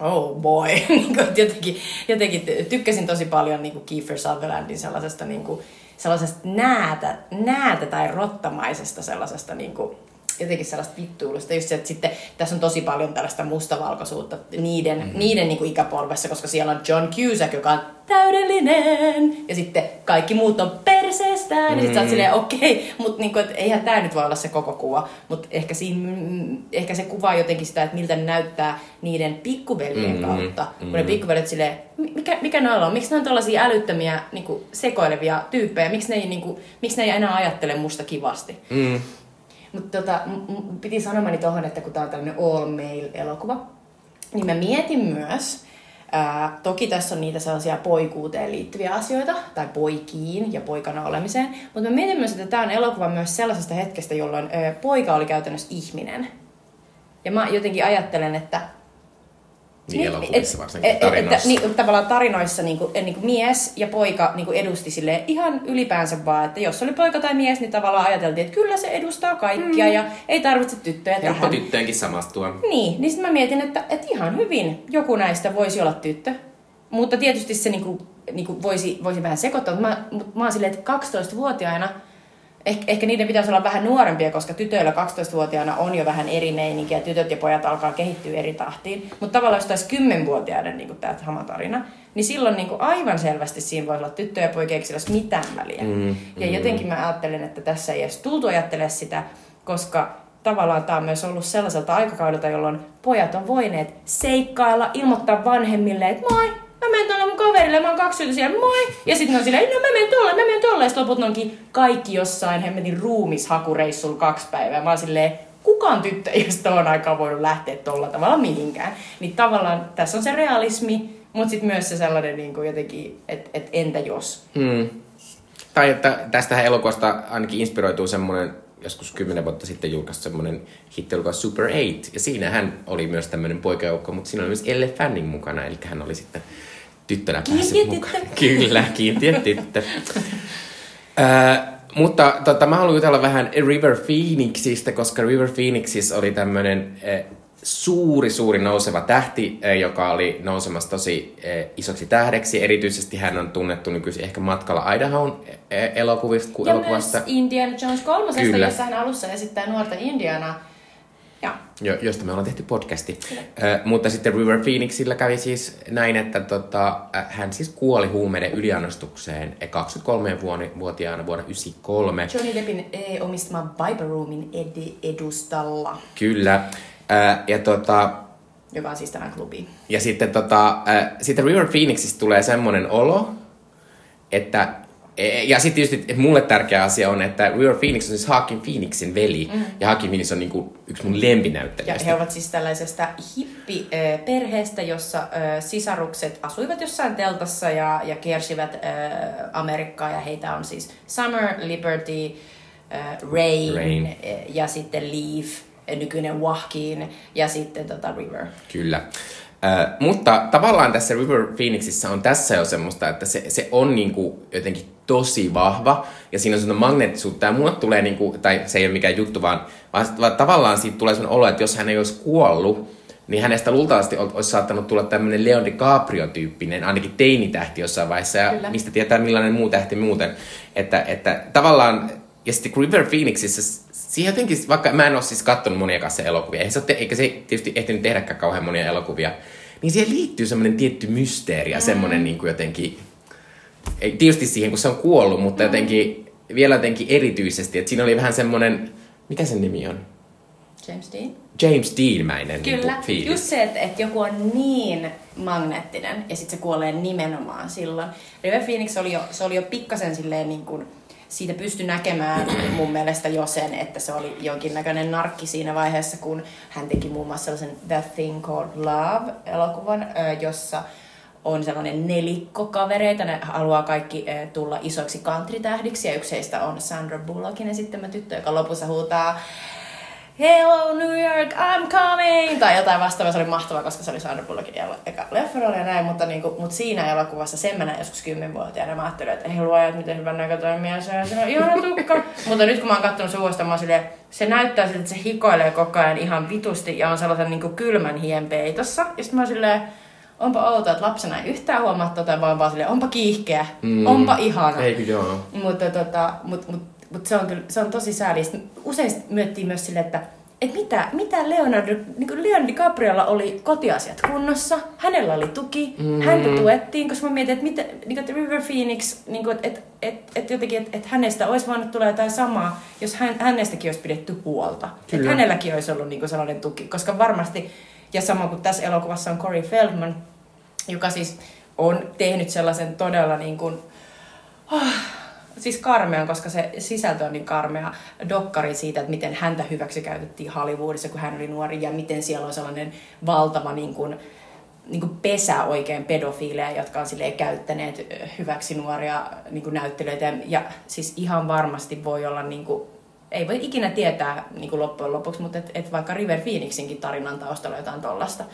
oh boy, niin kuin, että jotenkin, jotenkin tykkäsin tosi paljon niin kuin Kiefer Sutherlandin sellaisesta, niin kuin, sellaisesta näätä, näätä tai rottamaisesta sellaisesta niin kuin, jotenkin sellaista vittuilusta. Just se, että sitten tässä on tosi paljon tällaista mustavalkoisuutta niiden, mm-hmm. niiden niin kuin ikäpolvessa, koska siellä on John Cusack, joka on täydellinen. Ja sitten kaikki muut on perseestään. Mm-hmm. Ja sitten sä oot silleen, okei, mutta niin kuin, että eihän tämä nyt voi olla se koko kuva. Mutta ehkä, siinä, ehkä se kuvaa jotenkin sitä, että miltä ne näyttää niiden pikkuveljen Mm, kautta. Kun ne pikkuveljet silleen, "Mi- mikä, mikä noilla on? Miksi ne on tällaisia älyttömiä niin kuin, sekoilevia tyyppejä? Miksi ne, ei, niin kuin, miksi ne ei enää ajattele musta kivasti? Mm. Mutta tota, m- piti sanomani tohon, että kun tää on tällainen all male elokuva, niin mä mietin myös, ää, toki tässä on niitä sellaisia poikuuteen liittyviä asioita, tai poikiin ja poikana olemiseen, mutta mä mietin myös, että tämä on elokuva myös sellaisesta hetkestä, jolloin ää, poika oli käytännössä ihminen. Ja mä jotenkin ajattelen, että Niin, elokuvissa varsinkin et- et- tarinoissa. Että, niin, tavallaan tarinoissa niin kuin, niin kuin mies ja poika niin kuin edusti sille ihan ylipäänsä vaan, että jos oli poika tai mies, niin tavallaan ajateltiin, että kyllä se edustaa kaikkia mm. ja ei tarvitse tyttöjä Helppo tähän. tyttöjenkin samastua. Niin, niin sitten mä mietin, että, että ihan hyvin joku näistä voisi olla tyttö. Mutta tietysti se niinku, niinku voisi, voisi vähän sekoittaa, mutta mä, mä oon silleen, että 12-vuotiaana, ehkä, ehkä niiden pitäisi olla vähän nuorempia, koska tytöillä 12-vuotiaana on jo vähän eri meininkiä, tytöt ja pojat alkaa kehittyä eri tahtiin. Mutta tavallaan jos taisi 10-vuotiaiden niin tämä sama tarina, niin silloin niin aivan selvästi siinä voisi olla tyttöjä ja poikia, sillä olisi mitään väliä. Mm, ja mm. jotenkin mä ajattelen, että tässä ei edes tultu ajattele sitä, koska tavallaan tämä on myös ollut sellaiselta aikakaudelta, jolloin pojat on voineet seikkailla, ilmoittaa vanhemmille, että moi, menen tuolle mun kaverille, mä oon kaksi siellä, moi. Ja sitten ne on silleen, no mä menen tolle, mä menen tolle. Ja sitten loput onkin kaikki jossain hemmetin ruumishakureissulla kaksi päivää. Mä oon silleen, kukaan tyttö ei tuohon aikaan voinut lähteä tolla tavalla mihinkään. Niin tavallaan tässä on se realismi, mutta sitten myös se sellainen niin kuin jotenkin, että et entä jos. Mm. Tai että tästä elokuvasta ainakin inspiroituu semmoinen joskus kymmenen vuotta sitten julkaistu semmoinen hittielokuva Super 8. Ja siinä hän oli myös tämmöinen poikajoukko, mutta siinä oli myös Elle Fanning mukana, eli hän oli sitten tyttönä päässyt mukaan. Kyllä, kiintiö tyttö. Ö, mutta tota, mä haluan jutella vähän River Phoenixista, koska River Phoenixissa oli tämmöinen eh, suuri, suuri nouseva tähti, eh, joka oli nousemassa tosi eh, isoksi tähdeksi. Erityisesti hän on tunnettu nykyisin ehkä matkalla Idahoon eh, elokuvista, ku- Ja elokuvasta, myös Indiana Jones kolmosesta, Kyllä. jossa hän alussa esittää nuorta Indianaa. Jo, josta me ollaan tehty podcasti. Ö, mutta sitten River Phoenixillä kävi siis näin, että tota, hän siis kuoli huumeiden yliannostukseen eh, 23-vuotiaana vuonna 1993. Johnny Deppin eh, omistama Viper Roomin ed- edustalla, Kyllä. Ö, ja tota, joka on siis tämä klubi. Ja sitten tota, äh, sitten River Phoenixista tulee semmoinen olo, että E- Ja sitten tietysti että mulle tärkeä asia on, että River Phoenix on siis Haakin Phoenixin veli. Mm. Ja Haakin Phoenix on niinku yksi mun Ja lempinäyttelijöistä. he ovat siis tällaisesta hippiperheestä, jossa sisarukset asuivat jossain teltassa ja, ja kiersivät Amerikkaa. Ja heitä on siis Summer, Liberty, Rain, Rain. ja sitten Leaf, nykyinen Wahkiin ja sitten tota River. Kyllä. Äh, mutta tavallaan tässä River Phoenixissa on tässä jo semmoista, että se, se on niinku jotenkin tosi vahva ja siinä on semmoinen magneettisuutta ja mulle tulee niinku, tai se ei ole mikään juttu, vaan, vaan, tavallaan siitä tulee semmoinen olo, että jos hän ei olisi kuollut, niin hänestä luultavasti ol- olisi saattanut tulla tämmöinen Leon DiCaprio-tyyppinen, ainakin teinitähti jossain vaiheessa, ja Kyllä. mistä tietää millainen muu tähti muuten. Että, että tavallaan, ja sitten River Phoenixissa, siihen jotenkin, vaikka mä en ole siis katsonut monia kanssa elokuvia, eikä se, te- eikä se tietysti ehtinyt tehdäkään kauhean monia elokuvia, niin siihen liittyy semmoinen tietty mysteeri ja semmoinen niin kuin jotenkin, ei tietysti siihen, kun se on kuollut, mutta jotenkin, vielä jotenkin erityisesti, että siinä oli vähän semmoinen, mikä sen nimi on? James Dean? James Dean-mäinen Kyllä, Niin fiilis. just se, että, että joku on niin magneettinen ja sitten se kuolee nimenomaan silloin. River Phoenix oli jo, se oli jo pikkasen silleen niin kuin, siitä pystyi näkemään mun mielestä jo sen, että se oli jonkinnäköinen narkki siinä vaiheessa, kun hän teki muun muassa sellaisen The Thing Called Love-elokuvan, jossa on sellainen nelikko kavereita, ne haluaa kaikki tulla isoiksi country-tähdiksi ja yksi heistä on Sandra Bullockin esittämä tyttö, joka lopussa huutaa Hello New York, I'm coming! Tai jotain vastaavaa, se oli mahtavaa, koska se oli Sandra Bullockin eka leffarooli ja näin, mutta, niinku, mutta siinä elokuvassa sen mä näin joskus kymmenvuotiaana. Mä ajattelin, että ei luoja, että miten hyvän näköinen mies on, ja se on ihana tukka. mutta nyt kun mä oon kattonut se uudestaan, mä oon silleen, se näyttää siltä, että se hikoilee koko ajan ihan vitusti ja on sellaisen niinku kylmän hien peitossa. Ja sitten mä oon silleen, onpa outoa, että lapsena ei yhtään huomaa tota, vaan vaan silleen, onpa kiihkeä, mm. onpa ihana. Eikö joo? Mutta tota, mut, mut, mut se, on kyllä, se on tosi sääli. Usein miettii myös silleen, että et mitä, mitä Leonardo, niin kuin Leon DiCapriolla oli kotiasiat kunnossa, hänellä oli tuki, mm. häntä tuettiin, koska mä mietin, että, mitä, niin kuin, että River Phoenix, niin kuin, että, että, että jotenkin, että, että hänestä olisi voinut tulla jotain samaa, jos hän, hänestäkin olisi pidetty huolta. Että Kyllä. hänelläkin olisi ollut niin kuin sellainen tuki, koska varmasti, ja sama kuin tässä elokuvassa on Corey Feldman, joka siis on tehnyt sellaisen todella niin kuin, siis karmean, koska se sisältö on niin karmea dokkari siitä, että miten häntä hyväksikäytettiin Hollywoodissa, kun hän oli nuori, ja miten siellä on sellainen valtava niin kuin, niin kuin pesä oikein pedofiileja, jotka on silleen käyttäneet hyväksi nuoria niin kuin näyttelijöitä. Ja, siis ihan varmasti voi olla, niin kuin, ei voi ikinä tietää niin kuin loppujen lopuksi, mutta et, et vaikka River Phoenixinkin tarinan taustalla jotain tollasta.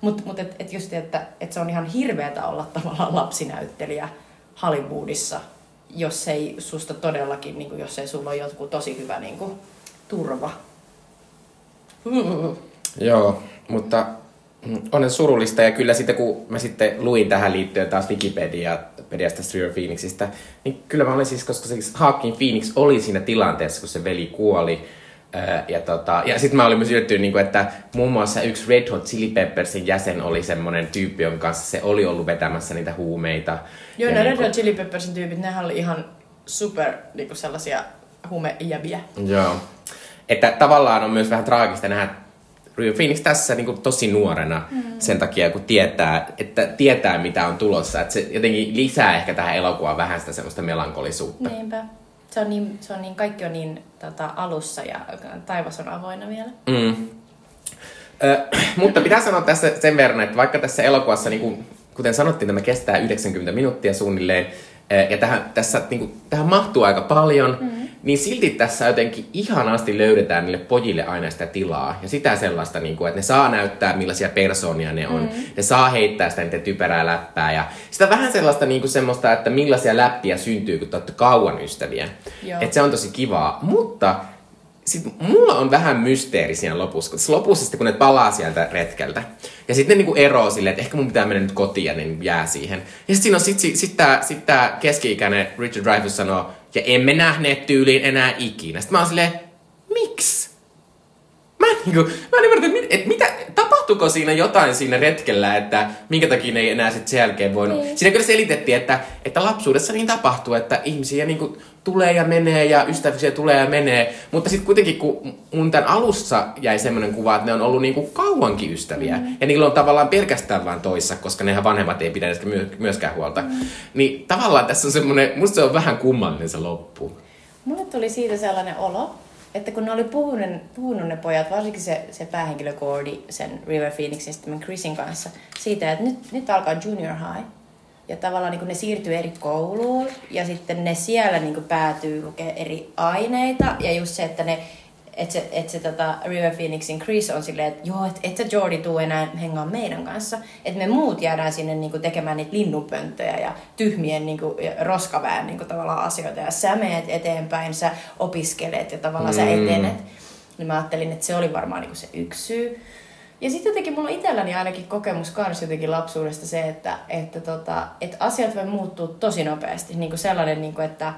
Mutta mut et, et just, että et se on ihan hirveetä olla tavallaan lapsinäyttelijä Hollywoodissa, jos ei susta todellakin, niin kuin, jos ei sulla ole joku tosi hyvä niin kuin, turva. Joo, mutta mm, onnen surullista ja kyllä sitten kun mä sitten luin tähän liittyen taas Wikipedia Pediasta River Phoenixista, niin kyllä mä olin siis, koska siis Hawking Phoenix oli siinä tilanteessa, kun se veli kuoli. Ja, tota, ja sitten mä olin myös yllättynyt, niin että muun muassa yksi Red Hot Chili Peppersin jäsen oli semmoinen tyyppi, jonka kanssa se oli ollut vetämässä niitä huumeita. Joo, ne niinku- Red Hot Chili Peppersin tyypit, nehän oli ihan super niin kuin sellaisia humejäviä. Joo. Että tavallaan on myös vähän traagista nähdä River Phoenix tässä niin kuin tosi nuorena mm. sen takia, kun tietää, että tietää mitä on tulossa. Että se jotenkin lisää ehkä tähän elokuvaan vähän sitä semmoista melankolisuutta. Niinpä. Se on niin, se on niin, kaikki on niin tota, alussa ja taivas on avoinna vielä. Mm. Ö, mutta pitää sanoa tässä sen verran, että vaikka tässä elokuvassa, niin kuin, kuten sanottiin, tämä kestää 90 minuuttia suunnilleen, ja tähän, tässä, niin kuin, tähän mahtuu aika paljon, mm-hmm. Niin silti tässä jotenkin ihanasti löydetään niille pojille aina sitä tilaa. Ja sitä sellaista, niin kuin, että ne saa näyttää millaisia persoonia ne on. Mm-hmm. Ne saa heittää sitä niiden typerää läppää. Ja sitä vähän sellaista niin kuin semmoista, että millaisia läppiä syntyy, kun te kauan ystäviä. Joo. Että se on tosi kivaa. Mutta sitten mulla on vähän mysteeri siinä lopussa, kun lopussa sitten kun ne palaa sieltä retkeltä. Ja sitten ne niinku eroo silleen, että ehkä mun pitää mennä nyt kotiin ja ne niinku jää siihen. Ja sitten siinä on sit, sit, sit tää, sit tää keski-ikäinen Richard Dreyfuss sanoo, ja emme nähneet tyyliin enää ikinä. Sitten mä oon silleen, miksi? Mä en, niinku, mä en ymmärrä, että et mitä, tapahtuiko siinä jotain siinä retkellä, että minkä takia ne ei enää sitten sen jälkeen voinut. Niin. Siinä kyllä selitettiin, että, että lapsuudessa niin tapahtuu, että ihmisiä niinku tulee ja menee ja ystävyksiä tulee ja menee. Mutta sitten kuitenkin, kun mun tämän alussa jäi semmoinen kuva, että ne on ollut niinku kauankin ystäviä. Mm. Ja niillä on tavallaan pelkästään vain toissa, koska nehän vanhemmat ei pidä myöskään huolta. Mm. Niin tavallaan tässä on semmoinen, musta se on vähän kummallinen se loppu. Mulle tuli siitä sellainen olo, että kun ne oli puhunut, puhunut ne pojat, varsinkin se, se päähenkilö Gordy sen River Phoenixin sitten Chrisin kanssa, siitä, että nyt, nyt alkaa junior high. Ja tavallaan niin ne siirtyy eri kouluun ja sitten ne siellä niin päätyy lukemaan eri aineita. Ja just se, että ne että se, et se tota River Phoenixin Chris on silleen, että joo, että et sä Jordi tuu enää hengaa meidän kanssa. Että me muut jäädään sinne niinku tekemään niitä linnunpönttöjä ja tyhmien niinku, roskaväen niinku, tavallaan asioita. Ja sä meet eteenpäin, sä opiskelet ja tavallaan mm. sä etenet. Niin mä ajattelin, että se oli varmaan niinku se yksi syy. Ja sitten jotenkin mulla on itselläni ainakin kokemus kans jotenkin lapsuudesta se, että, että, tota, että asiat voi muuttua tosi nopeasti. Niin kuin sellainen, niin kuin, että,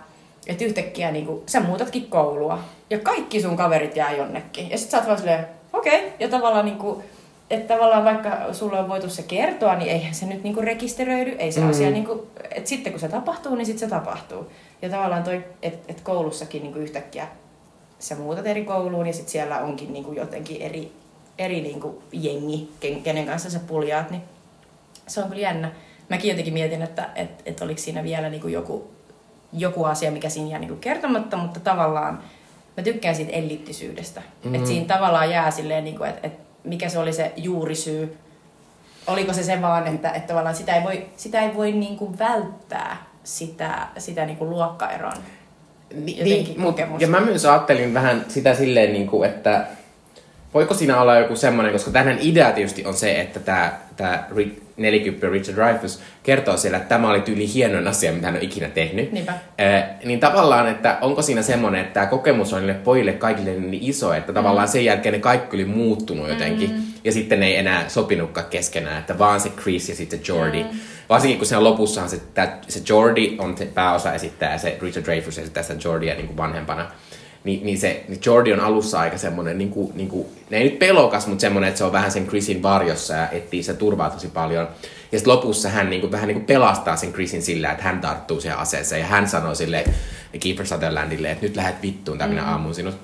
että yhtäkkiä niin kuin, sä muutatkin koulua ja kaikki sun kaverit jää jonnekin. Ja sit sä oot vaan silleen, okei. Okay. Ja tavallaan niin kuin, että tavallaan vaikka sulle on voitu se kertoa, niin eihän se nyt niinku rekisteröidy, ei se mm. asia niinku, että sitten kun se tapahtuu, niin sitten se tapahtuu. Ja tavallaan toi, että et koulussakin niinku yhtäkkiä sä muutat eri kouluun ja sitten siellä onkin niinku jotenkin eri, eri niinku jengi, kenen kanssa sä puljaat, niin se on kyllä jännä. Mäkin jotenkin mietin, että et, et oliko siinä vielä niinku joku, joku asia, mikä siinä jää niinku kertomatta, mutta tavallaan mä tykkään siitä ellittisyydestä. Mm-hmm. Että siinä tavallaan jää silleen, niin kuin, että, että mikä se oli se juurisyy. Oliko se se vaan, että, että tavallaan sitä ei voi, sitä ei voi niin kuin välttää sitä, sitä niin kuin luokkaeron niin, niin, mut, ja mä myös ajattelin vähän sitä silleen, niin kuin, että voiko siinä olla joku semmoinen, koska tähän idea tietysti on se, että tämä, tämä 40 Richard Dreyfuss kertoo siellä, että tämä oli tyyli hienoin asia, mitä hän on ikinä tehnyt. Niinpä. Eh, niin tavallaan, että onko siinä semmoinen, että tämä kokemus on niille pojille kaikille niin iso, että tavallaan mm. sen jälkeen ne kaikki oli muuttunut jotenkin. Mm. Ja sitten ne ei enää sopinutkaan keskenään, että vaan se Chris ja sitten Jordi. Mm. Varsinkin kun siinä lopussahan se, se Jordi on se pääosa esittää ja se Richard Dreyfuss esittää sitä Jordia niin kuin vanhempana niin, niin se niin Jordi on alussa aika semmoinen, niin kuin, niin kuin, ei nyt pelokas, mutta semmoinen, että se on vähän sen Chrisin varjossa ja etsii se turvaa tosi paljon. Ja sitten lopussa hän niin kuin, vähän niin kuin pelastaa sen Chrisin sillä, että hän tarttuu siihen aseeseen ja hän sanoo sille Keeper Sutherlandille, että nyt lähdet vittuun tai minä mm. aamun sinut.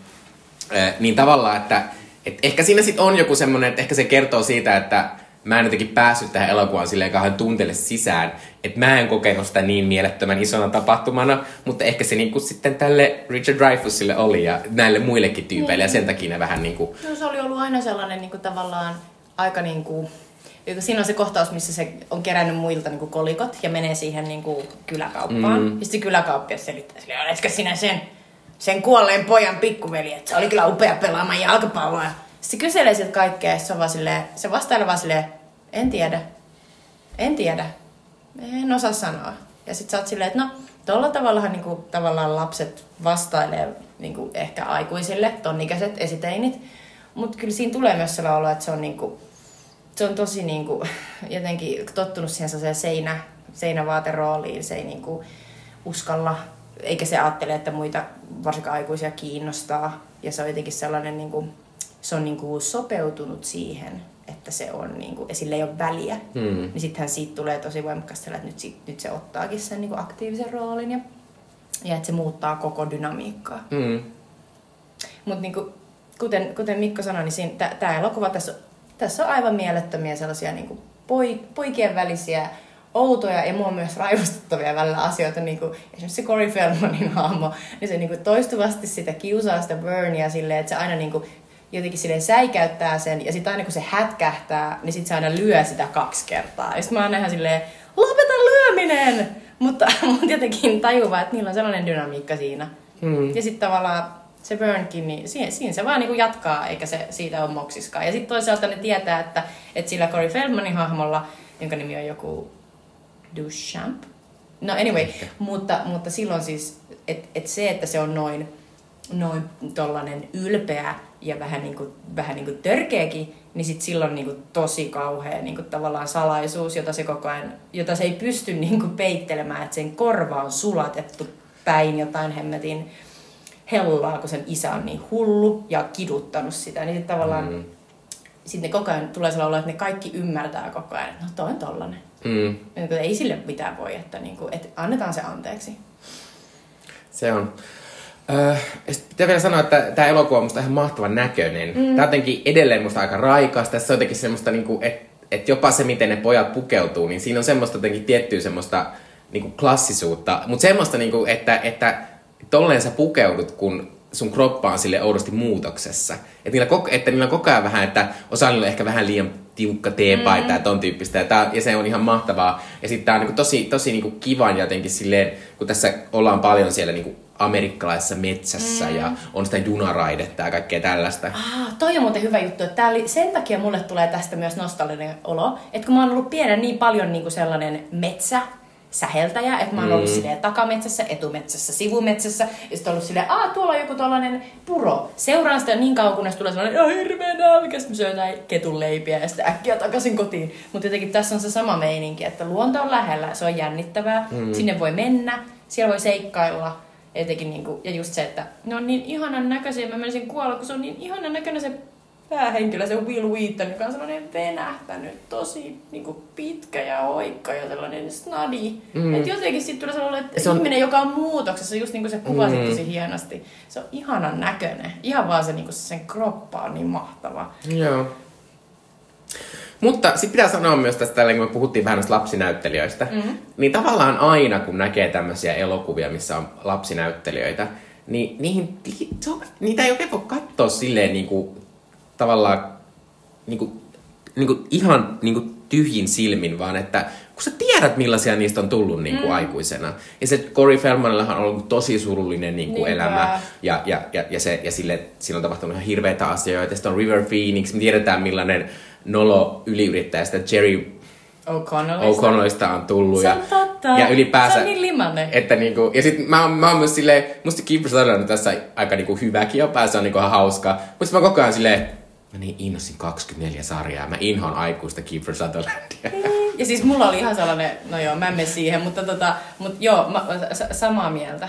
Äh, niin tavallaan, että et ehkä siinä sitten on joku semmoinen, että ehkä se kertoo siitä, että mä en jotenkin päässyt tähän elokuvaan silleen kauhean tunteelle sisään, että mä en kokenut sitä niin mielettömän isona tapahtumana, mutta ehkä se niinku sitten tälle Richard Dreyfussille oli ja näille muillekin tyypeille niin. ja sen takia ne vähän niinku... No se oli ollut aina sellainen niinku tavallaan aika niinku... Siinä on se kohtaus, missä se on kerännyt muilta niinku kolikot ja menee siihen niinku kyläkauppaan. Mm. Ja sitten kyläkauppias selittää sille, oletko sinä sen, sen kuolleen pojan pikkuveli, että se oli kyllä upea pelaamaan jalkapalloa sitten kyselee sieltä kaikkea, se, on vaan silleen, se vastailee vaan silleen, en tiedä, en tiedä, en osaa sanoa. Ja sitten sä oot silleen, että no, tuolla tavallahan niinku, tavallaan lapset vastailee niinku, ehkä aikuisille, tonnikäiset esiteinit. Mutta kyllä siinä tulee myös sellainen olo, että se on, niinku, se on tosi niinku, jotenkin tottunut siihen seinä, seinävaaterooliin. Se ei niinku, uskalla, eikä se ajattele, että muita varsinkaan aikuisia kiinnostaa. Ja se on jotenkin sellainen niinku, se on niin kuin sopeutunut siihen, että se on niin kuin, ja sillä ei ole väliä, mm. niin sittenhän siitä tulee tosi voimakkaasti että nyt, nyt se ottaakin sen niin kuin aktiivisen roolin ja, ja että se muuttaa koko dynamiikkaa. Mm. Mutta niin kuten, kuten Mikko sanoi, niin tämä elokuva, tässä, tässä on aivan mielettömiä sellaisia niin kuin poikien välisiä outoja ja mua myös raivostuttavia välillä asioita, niin kuin esimerkiksi se Corey Feldmanin hahmo, niin se niin kuin toistuvasti sitä kiusaa sitä Bernia silleen, että se aina niin kuin jotenkin silleen säikäyttää sen, ja sitten aina kun se hätkähtää, niin sitten se aina lyö sitä kaksi kertaa. Ja sitten mä oon ihan silleen, lopeta lyöminen! Mutta, mutta jotenkin tajuva, että niillä on sellainen dynamiikka siinä. Hmm. Ja sitten tavallaan se Burnkin, niin siinä, siinä se vaan niin jatkaa, eikä se siitä ole moksiskaan. Ja sitten toisaalta ne tietää, että, että sillä Corey Feldmanin hahmolla, jonka nimi on joku Duchamp, No anyway, mutta, mutta silloin siis, että et se, että se on noin, noin tollanen ylpeä ja vähän, niin kuin, vähän niin kuin törkeäkin, niin sit silloin niin kuin tosi kauhea niin kuin tavallaan salaisuus, jota se koko ajan, jota se ei pysty niin kuin peittelemään, että sen korva on sulatettu päin jotain hemmetin hellaa, kun sen isä on niin hullu ja kiduttanut sitä, niin sit tavallaan mm. sitten koko ajan tulee sellainen olo, että ne kaikki ymmärtää koko ajan, että no toi on tollanen. Mm. Ei sille mitään voi, että, niin kuin, että annetaan se anteeksi. Se on. Öö, pitää vielä sanoa, että tämä elokuva on musta ihan mahtavan näköinen. Mm. Tämä on jotenkin edelleen musta aika raikas. Tässä on jotenkin semmoista, niinku, että et jopa se, miten ne pojat pukeutuu, niin siinä on semmoista jotenkin tiettyä semmoista niinku klassisuutta. Mutta semmoista, niinku, että, että tolleen sä pukeudut, kun sun kroppa on sille oudosti muutoksessa. Et niillä, koko, että niillä on koko ajan vähän, että osa niillä on ehkä vähän liian tiukka teepaita mm. ja ton tyyppistä. Ja, tää, ja se on ihan mahtavaa. Ja sitten tää on niinku tosi, tosi niinku kivan jotenkin silleen, kun tässä ollaan paljon siellä niinku amerikkalaisessa metsässä mm. ja on sitä junaraidetta ja kaikkea tällaista. Ah, toi on muuten hyvä juttu. Tää oli, sen takia mulle tulee tästä myös nostallinen olo, että kun mä oon ollut pienen niin paljon niinku sellainen metsä, säheltäjä, että mä oon ollut mm. silleen takametsässä, etumetsässä, sivumetsässä, ja sitten ollut silleen, aah, tuolla on joku tollanen puro. Seuraan sitä niin kauan, kunnes tulee sellainen, ihan hirveä nälkä, sitten syö jotain ketun leipiä ja sitten äkkiä takaisin kotiin. Mutta jotenkin tässä on se sama meininki, että luonto on lähellä, se on jännittävää, mm. sinne voi mennä, siellä voi seikkailla, etenkin niinku, ja just se, että ne on niin ihanan näköisiä, mä menisin kuolla, kun se on niin ihanan näköinen se päähenkilö, se Will Wheaton, joka on sellainen venähtänyt, tosi niin kuin pitkä ja hoikka ja sellainen snadi. Mm. Että jotenkin sitten tulee sellainen että se on... ihminen, joka on muutoksessa, just niin kuin se kuvasit mm. tosi hienosti. Se on ihanan näköinen. Ihan vaan se, niin kuin sen kroppa on niin mahtava. Joo. Mutta sitten pitää sanoa myös tästä, kun me puhuttiin vähän näistä lapsinäyttelijöistä, mm-hmm. niin tavallaan aina kun näkee tämmöisiä elokuvia, missä on lapsinäyttelijöitä, niin niihin, niitä ei oikein voi katsoa silleen niin kuin tavallaan niin kuin, niin kuin ihan niin kuin tyhjin silmin, vaan että kun sä tiedät millaisia niistä on tullut niin kuin mm. aikuisena. Ja se Corey Feldmanillahan on ollut tosi surullinen niin kuin elämä ja, ja, ja, ja, se, ja sille, sillä on tapahtunut ihan hirveitä asioita. Sitten on River Phoenix, me tiedetään millainen nolo yliyrittäjästä Jerry O'Connellista on tullut. Se on totta. Ja ylipäänsä, se on niin limanen. Että niinku, ja sit mä, mä oon myös silleen, musta Kiefer Sutherland tässä aika niinku hyväkin jopa, se on niinku ihan hauska. Mutta mä koko ajan silleen, mä niin innosin 24 sarjaa. Mä inhoan aikuista Kiefer Sutherlandia. Niin. Ja siis mulla oli ihan sellainen, no joo, mä en mene siihen, mutta tota, mut joo, mä, samaa mieltä.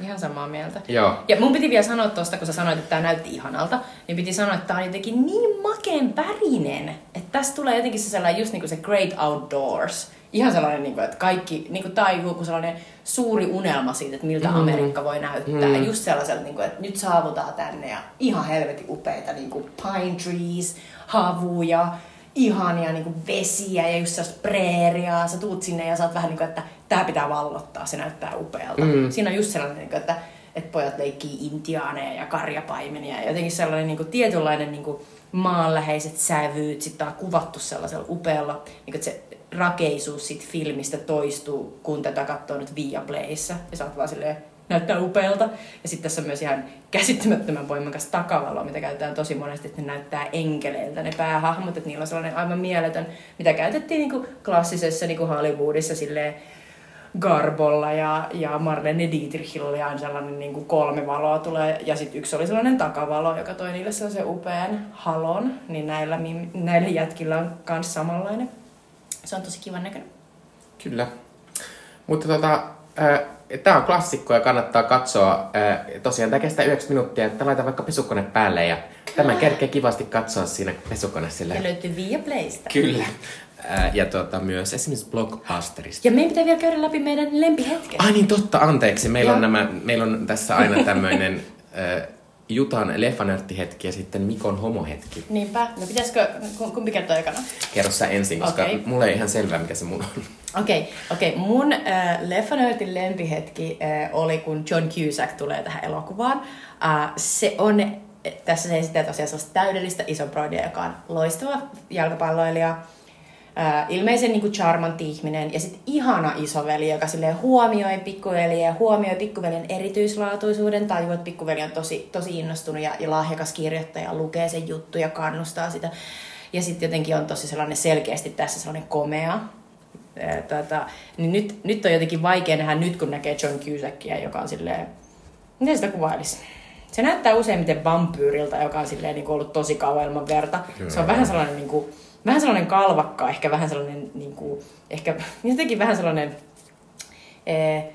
Ihan samaa mieltä. Joo. Ja mun piti vielä sanoa tuosta, kun sä sanoit, että tämä näytti ihanalta, niin piti sanoa, että tämä on jotenkin niin makeen värinen, että tästä tulee jotenkin se sellainen just niin kuin se Great Outdoors. Ihan sellainen, niin kuin, että kaikki, niin kuin taikuu, kun sellainen suuri unelma siitä, että miltä mm. Amerikka voi näyttää. Mm. Just sellaiselta, niin kuin, että nyt saavutaan tänne ja ihan helvetin upeita niin kuin pine trees, havuja, ihania niin kuin vesiä ja just sellaista preeriaa. Sä tuut sinne ja sä oot vähän niin kuin, että tää pitää vallottaa, se näyttää upealta. Mm. Siinä on just sellainen, niin kuin, että, että pojat leikkii intiaaneja ja karjapaimenia ja jotenkin sellainen niin kuin, tietynlainen niin kuin, maanläheiset sävyt, sitten on kuvattu sellaisella upealla, niin kuin, että se rakeisuus siitä filmistä toistuu, kun tätä katsoo nyt Viaplayssä. Ja sä oot vaan silleen, näyttää upealta. Ja sitten tässä on myös ihan käsittämättömän voimakas takavalo, mitä käytetään tosi monesti, että ne näyttää enkeleiltä ne päähahmot, että niillä on sellainen aivan mieletön, mitä käytettiin niin kuin klassisessa niin kuin Hollywoodissa silleen, Garbolla ja, ja Marlene Dietrichillä on sellainen niin kuin kolme valoa tulee. Ja sitten yksi oli sellainen takavalo, joka toi niille sellaisen upean halon. Niin näillä, näillä jätkillä on myös samanlainen. Se on tosi kivan näköinen. Kyllä. Mutta tota, äh, tämä on klassikko ja kannattaa katsoa. Äh, tosiaan tämä kestää 9 minuuttia, että laita vaikka pesukone päälle ja Tämä kerkee kivasti katsoa siinä pesukone sille. Ja löytyy Viaplaysta. Kyllä. Äh, ja tuota, myös esimerkiksi Blockbusterista. Ja meidän pitää vielä käydä läpi meidän lempihetket. Ai niin, totta, anteeksi. Meillä, on, nämä, meillä on tässä aina tämmöinen äh, Jutan leffanörttihetki ja sitten Mikon homohetki. Niinpä. No pitäisikö, kumpi kertoo ekana? Kerro sä ensin, koska okay. mulle ei ihan selvää, mikä se mun on. Okei, okay, okei. Okay. Mun äh, leffanörtin lempihetki äh, oli, kun John Cusack tulee tähän elokuvaan. Äh, se on, tässä se esittää tosiaan sellaista täydellistä isobroidia, joka on loistava jalkapalloilija ilmeisen niin kuin charmantti ihminen ja sitten ihana isoveli, joka sille huomioi pikkuveliä ja huomioi pikkuveljen erityislaatuisuuden, tajuu, että pikkuveli on tosi, tosi innostunut ja, ja lahjakas kirjoittaja, lukee sen juttu ja kannustaa sitä. Ja sitten jotenkin on tosi sellainen selkeästi tässä sellainen komea. Tätä, niin nyt, nyt on jotenkin vaikea nähdä nyt, kun näkee John Cusackia, joka on silleen, miten sitä kuvailisi? Se näyttää useimmiten vampyyriltä, joka on silleen niin kuin ollut tosi kauan ilman verta. Se on vähän sellainen niin kuin, vähän sellainen kalvakka, ehkä vähän sellainen, niin kuin, ehkä jotenkin vähän sellainen, ee,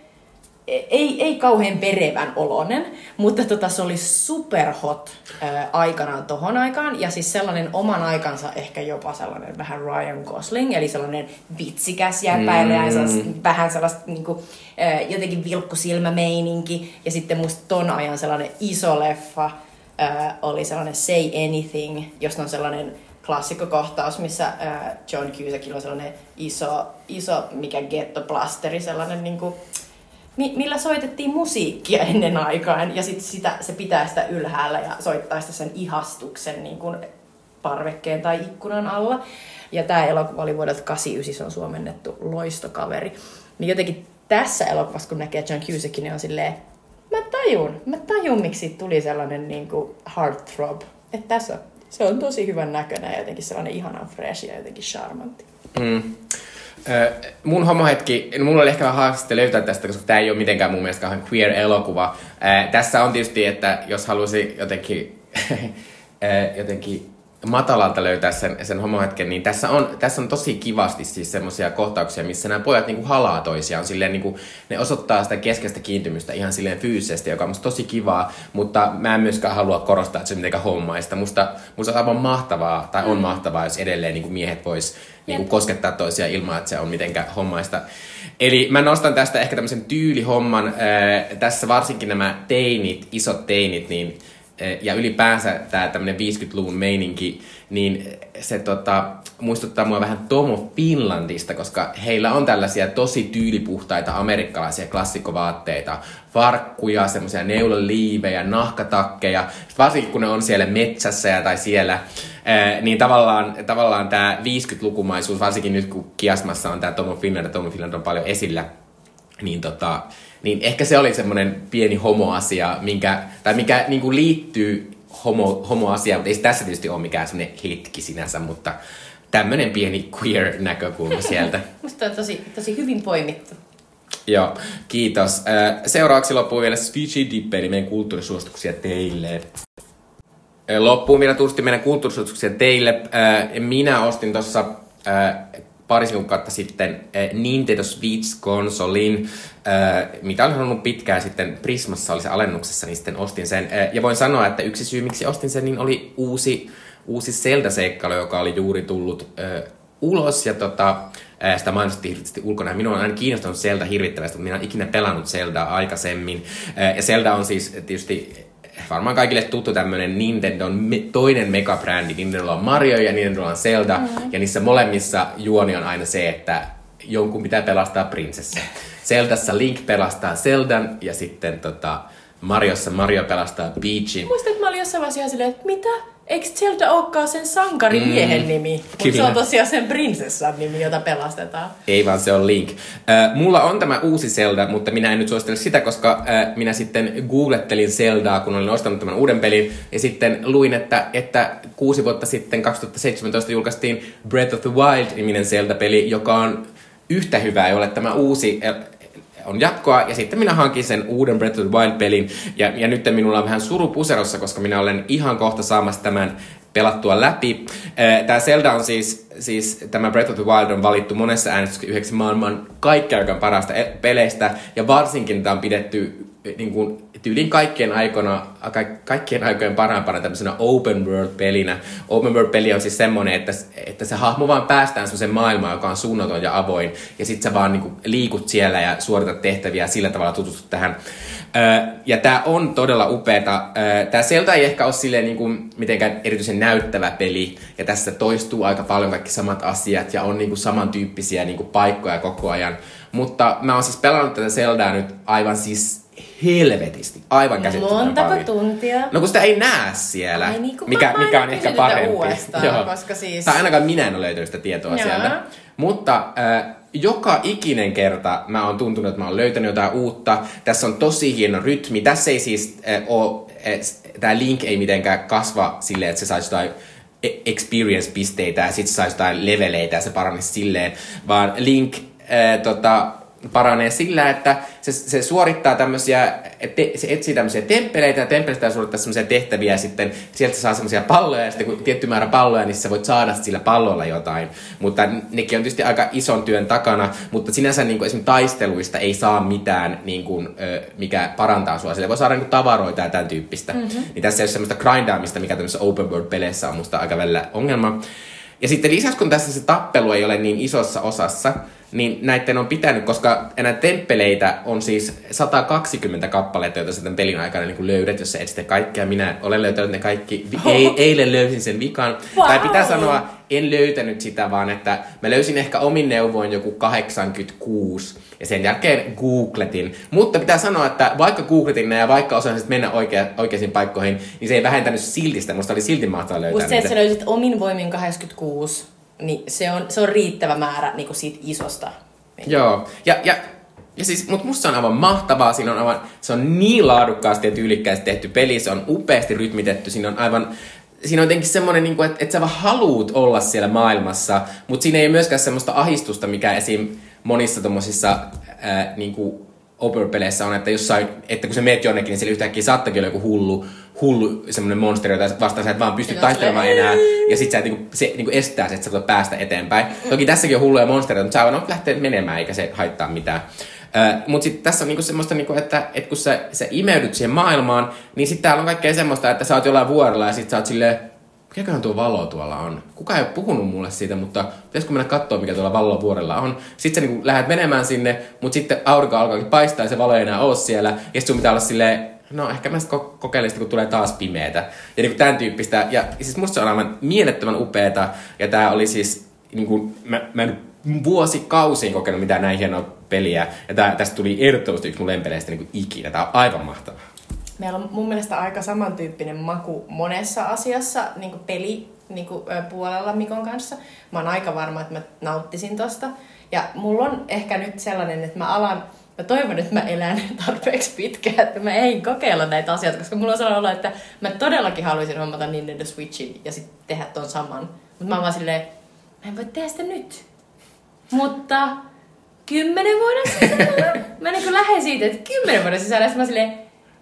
ei, ei kauhean perevän olonen, mutta tota, se oli superhot ää, aikanaan tohon aikaan. Ja siis sellainen oman aikansa ehkä jopa sellainen vähän Ryan Gosling, eli sellainen vitsikäs jäpäilijä, mm. vähän sellaista niin kuin, ää, jotenkin vilkkusilmämeininki. Ja sitten musta ton ajan sellainen iso leffa ää, oli sellainen Say Anything, josta on sellainen klassikkokohtaus, missä ää, John Cusackilla on sellainen iso, iso mikä gettoplasteri, sellainen niin kuin, millä soitettiin musiikkia ennen aikaan ja sitten sitä, se pitää sitä ylhäällä ja soittaa sitä sen ihastuksen niin kuin parvekkeen tai ikkunan alla. Ja tämä elokuva oli vuodelta 89, se on suomennettu loistokaveri. Niin jotenkin tässä elokuvassa, kun näkee John Cusackin, niin on silleen, mä tajun, mä tajun, miksi siitä tuli sellainen niin kuin heartthrob. Että tässä se on tosi hyvän näköinen ja jotenkin sellainen ihanan fresh ja jotenkin charmantti. Mm mun homohetki, no mulla oli ehkä vähän haaste löytää tästä, koska tämä ei ole mitenkään mun mielestä kauhean queer-elokuva. tässä on tietysti, että jos halusi jotenkin, jotenkin matalalta löytää sen, sen homohetken, niin tässä on, tässä on tosi kivasti siis semmoisia kohtauksia, missä nämä pojat niinku halaa toisiaan. Silleen, niinku, ne osoittaa sitä keskeistä kiintymystä ihan silleen fyysisesti, joka on musta tosi kivaa, mutta mä en myöskään halua korostaa, että se on mitenkään hommaista. Musta, musta on aivan mahtavaa, tai on mm. mahtavaa, jos edelleen niinku miehet vois niinku koskettaa toisiaan ilman, että se on mitenkään hommaista. Eli mä nostan tästä ehkä tämmöisen tyylihomman. Äh, tässä varsinkin nämä teinit, isot teinit, niin ja ylipäänsä tämä tämmöinen 50-luvun meininki, niin se tota, muistuttaa mua vähän Tomo Finlandista, koska heillä on tällaisia tosi tyylipuhtaita amerikkalaisia klassikkovaatteita, farkkuja, semmoisia neulaliivejä, nahkatakkeja, varsinkin kun ne on siellä metsässä ja tai siellä, ää, niin tavallaan, tavallaan tämä 50-lukumaisuus, varsinkin nyt kun Kiasmassa on tämä Tomo Finland ja Tomo Finland on paljon esillä, niin tota, niin ehkä se oli semmoinen pieni homoasia, minkä, tai mikä niin kuin liittyy homo, homoasiaan, mutta ei tässä tietysti ole mikään semmoinen hetki sinänsä, mutta tämmöinen pieni queer-näkökulma sieltä. Musta on tosi, tosi hyvin poimittu. Joo, kiitos. Seuraavaksi loppuu vielä Switchy Dipperi, meidän kulttuurisuosituksia teille. Loppuun vielä tuusti meidän kulttuurisuosituksia teille. Minä ostin tuossa parisen kuukautta sitten äh, Nintendo Switch-konsolin, äh, mitä olen halunnut pitkään sitten Prismassa oli se alennuksessa, niin sitten ostin sen. Äh, ja voin sanoa, että yksi syy miksi ostin sen, niin oli uusi, uusi Zelda-seikkailu, joka oli juuri tullut ulos ja tota, sitä mainostettiin hirveästi ulkona. Minua on aina kiinnostanut Zelda hirvittävästi, mutta minä olen ikinä pelannut Zeldaa aikaisemmin. Ja Zelda on siis tietysti varmaan kaikille tuttu tämmönen Nintendon me, toinen megabrändi. Nintendo on Mario ja Nintendo on Zelda. Mm. Ja niissä molemmissa juoni on aina se, että jonkun pitää pelastaa prinsessa. Zeldassa Link pelastaa Zeldan ja sitten tota, Mariossa Mario pelastaa Peachin. Muistat, että mä olin jossain vaiheessa silleen, että mitä? Eikö Zelda olekaan sen sankarimiehen mm, nimi? Mutta se on tosiaan sen prinsessan nimi, jota pelastetaan. Ei vaan se on Link. Äh, mulla on tämä uusi Zelda, mutta minä en nyt suosittele sitä, koska äh, minä sitten googlettelin Zeldaa, kun olin ostanut tämän uuden pelin. Ja sitten luin, että, että kuusi vuotta sitten, 2017, julkaistiin Breath of the Wild-niminen Zelda-peli, joka on yhtä hyvä, jolle tämä uusi on jatkoa, ja sitten minä hankin sen uuden Breath of the Wild-pelin, ja, ja nyt minulla on vähän suru puserossa, koska minä olen ihan kohta saamassa tämän pelattua läpi. Tämä Zelda on siis, siis, tämä Breath of the Wild on valittu monessa äänestyksessä yhdeksi maailman kaikkein parasta e- peleistä, ja varsinkin tämä on pidetty niin kuin, tyylin kaikkien, aikoina, ka, kaikkien aikojen parhaimpana tämmöisenä open world-pelinä. Open world-peli on siis semmoinen, että, että se hahmo vaan päästään semmoisen maailmaan, joka on suunnaton ja avoin, ja sit sä vaan niin kuin, liikut siellä ja suoritat tehtäviä ja sillä tavalla tutustut tähän. ja tämä on todella upeeta. Tämä Zelda ei ehkä ole silleen niin kuin, mitenkään erityisen näyttävä peli, ja tässä toistuu aika paljon kaikki samat asiat, ja on niin kuin, samantyyppisiä niin kuin, paikkoja koko ajan. Mutta mä oon siis pelannut tätä Zeldaa nyt aivan siis helvetisti. Aivan käsittämättömän Montako paljon. tuntia? No kun sitä ei näe siellä, Ai niin, mikä, mikä on ehkä parempi. Joo. Koska siis... Tai ainakaan minä en ole löytänyt sitä tietoa Joo. sieltä. Mutta äh, joka ikinen kerta mä oon tuntunut, että mä oon löytänyt jotain uutta. Tässä on tosi hieno rytmi. Tässä ei siis äh, ole, äh, tämä Link ei mitenkään kasva silleen, että se saisi jotain e- experience-pisteitä ja sitten saisi jotain leveleitä ja se paranisi silleen, vaan Link äh, tota, paranee sillä, että se, se suorittaa tämmöisiä, te, se etsii tämmöisiä temppeleitä ja temppeleistä suorittaa semmoisia tehtäviä sitten, sieltä saa semmoisia palloja ja sitten kun tietty määrä palloja, niin sä voit saada sillä pallolla jotain. Mutta nekin on tietysti aika ison työn takana, mutta sinänsä niin kuin esimerkiksi taisteluista ei saa mitään, niin kuin, mikä parantaa sua. Sillä voi saada niin kuin tavaroita ja tämän tyyppistä. Mm-hmm. Niin tässä ei ole semmoista grindaamista, mikä tämmöisessä open world peleissä on musta aika välillä ongelma. Ja sitten lisäksi kun tässä se tappelu ei ole niin isossa osassa, niin näiden on pitänyt, koska enää temppeleitä on siis 120 kappaletta, joita sitten pelin aikana niin löydät, jos sä etsit kaikkea. Minä olen löytänyt ne kaikki. Ei, eilen löysin sen vikan. Wow. Tai pitää sanoa, en löytänyt sitä, vaan että mä löysin ehkä omin neuvoin joku 86 ja sen jälkeen googletin. Mutta pitää sanoa, että vaikka googletin ne ja vaikka osasin mennä oikea, oikeisiin paikkoihin, niin se ei vähentänyt silti sitä. Musta oli silti mahtavaa löytää Musta se, että sä löysit omin voimin 86, niin se on, se on riittävä määrä niin kuin siitä isosta. Joo, ja, ja ja siis, mutta musta se on aivan mahtavaa, siinä on aivan, se on niin laadukkaasti ja tyylikkäästi tehty peli, se on upeasti rytmitetty, siinä on aivan, siinä on jotenkin semmoinen, niin että, että sä vaan haluut olla siellä maailmassa, mutta siinä ei myöskään semmoista ahistusta, mikä esim. monissa tommosissa ää, niin kuin Oper-peleissä on, että, jossain, että kun sä meet jonnekin, niin siellä yhtäkkiä saattakin olla joku hullu, hullu semmoinen monsteri, jota vastaan sä et vaan pysty taistelemaan enää, ja sit sä et, niinku, se niinku estää että sä voit päästä eteenpäin. Toki tässäkin on hulluja monstereita, mutta sä vaan lähteä menemään, eikä se haittaa mitään. Uh, mutta sitten tässä on niinku semmoista, niinku, että, että kun sä, sä imeydyt siihen maailmaan, niin sitten täällä on kaikkea semmoista, että sä oot jollain vuorella ja sitten sä oot silleen, mikäköhän tuo valo tuolla on? Kuka ei ole puhunut mulle siitä, mutta pitäisikö mennä katsoa, mikä tuolla valo vuorella on? Sitten sä niin lähdet menemään sinne, mutta sitten aurinko alkaakin paistaa ja se valo ei enää ole siellä. Ja sitten sun pitää olla silleen, no ehkä mä sitten kokeilisin, kun tulee taas pimeätä. Ja niin tämän tyyppistä. Ja siis musta se on aivan mielettömän upeeta. Ja tää oli siis, niin kuin, mä, mä en vuosikausiin kokenut mitään näin hienoa peliä. Ja tää, tästä tuli ehdottomasti yksi mun lempeleistä niin ikinä. Tää on aivan mahtavaa. Meillä on mun mielestä aika samantyyppinen maku monessa asiassa, niin kuin peli niin kuin, puolella Mikon kanssa. Mä oon aika varma, että mä nauttisin tosta. Ja mulla on ehkä nyt sellainen, että mä alan mä toivon, että mä elän tarpeeksi pitkään, että mä ei kokeilla näitä asioita, koska mulla on sellainen olo, että mä todellakin haluaisin hommata Nintendo Switchin ja sitten tehdä ton saman. Mutta mä oon vaan silleen, mä en voi tehdä sitä nyt. Mutta kymmenen vuoden sisällä, mä niin lähden siitä, että kymmenen vuoden sisällä, mä silleen,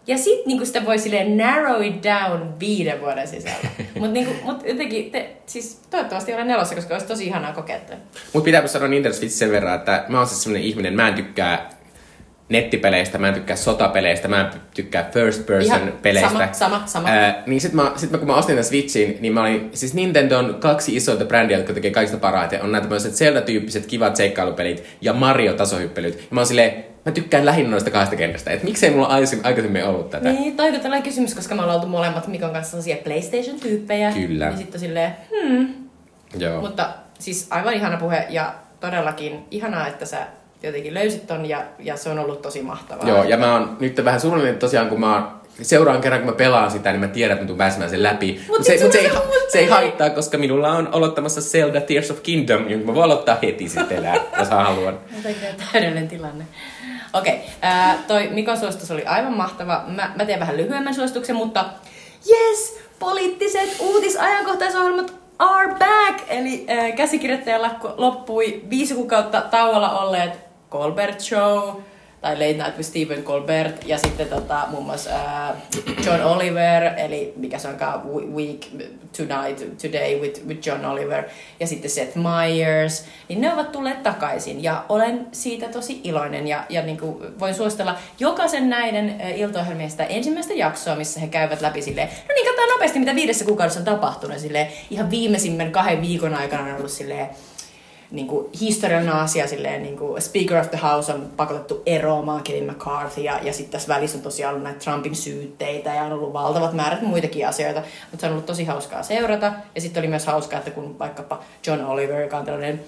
ja sit niinku sitä voi silleen narrow it down viiden vuoden sisällä. Mutta niinku, mut jotenkin, te, siis toivottavasti olen nelossa, koska olisi tosi ihanaa kokeilla. Mut pitääpä sanoa Nintendo Switch sen verran, että mä oon siis sellainen ihminen, mä en tykkää nettipeleistä, mä en tykkää sotapeleistä, mä en tykkää first person Ihan peleistä. Sama, sama, sama. Ää, niin sit mä, sit mä, kun mä ostin tämän Switchin, niin mä olin, siis Nintendo on kaksi isointa brändiä, jotka tekee kaikista parhaiten. On nämä tämmöiset Zelda-tyyppiset kivat seikkailupelit ja Mario-tasohyppelyt. Ja mä oon silleen, mä tykkään lähinnä noista kahdesta kentästä. Et miksei mulla aikaisemmin ollut tätä? Niin, toi on tällainen kysymys, koska me ollaan oltu molemmat Mikon kanssa sellaisia PlayStation-tyyppejä. Kyllä. Niin sitten silleen, hmm. Joo. Mutta siis aivan ihana puhe ja todellakin ihanaa, että sä jotenkin löysit ton ja, ja se on ollut tosi mahtavaa. Joo, ja mä oon nyt vähän surullinen tosiaan, kun mä oon seuraan kerran, kun mä pelaan sitä, niin mä tiedän, että mä tuun pääsemään sen läpi. Mutta mut se, mut se, ei, se ei haittaa, koska minulla on aloittamassa Zelda Tears of Kingdom, jonka mä voin aloittaa heti sitten elää, jos haluan. Täydellinen tilanne. Okei, okay, äh, toi Mikon suositus oli aivan mahtava. Mä, mä teen vähän lyhyemmän suosituksen, mutta yes, poliittiset uutisajankohtaisohjelmat are back! Eli äh, käsikirjoittajalla loppui viisi kuukautta tauolla olleet Colbert Show, tai Late Night with Stephen Colbert, ja sitten tota, muun muassa äh, John Oliver, eli mikä se onkaan, Week Tonight, Today with, with John Oliver, ja sitten Seth Meyers, niin ne ovat tulleet takaisin, ja olen siitä tosi iloinen, ja, ja niin kuin voin suositella jokaisen näiden iltaohjelmien sitä ensimmäistä jaksoa, missä he käyvät läpi silleen, no niin, katsotaan nopeasti, mitä viidessä kuukaudessa on tapahtunut, silleen, ihan viimeisimmän kahden viikon aikana on ollut silleen, niin kuin historiallinen asia, silleen, niin kuin Speaker of the House on pakotettu eroamaan Kevin McCarthy, ja, ja sitten tässä välissä on tosiaan ollut näitä Trumpin syytteitä, ja on ollut valtavat määrät muitakin asioita, mutta se on ollut tosi hauskaa seurata, ja sitten oli myös hauskaa, että kun vaikkapa John Oliver, joka on tällainen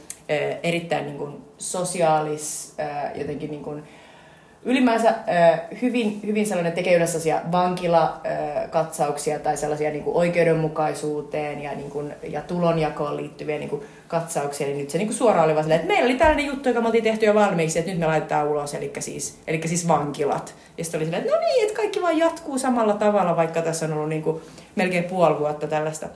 erittäin niin kuin, sosiaalis, jotenkin niin kuin, Ylimäänsä äh, hyvin, hyvin sellainen tekee yleensä sellaisia vankilakatsauksia tai sellaisia niin kuin oikeudenmukaisuuteen ja, niin kuin, ja tulonjakoon liittyviä niin kuin katsauksia, niin nyt se niin kuin suoraan oli vaan silleen, että meillä oli tällainen juttu, joka me oltiin tehty jo valmiiksi, että nyt me laitetaan ulos, eli siis, eli siis vankilat. Ja sitten oli silleen, että no niin, että kaikki vaan jatkuu samalla tavalla, vaikka tässä on ollut niin kuin melkein puoli vuotta tällaista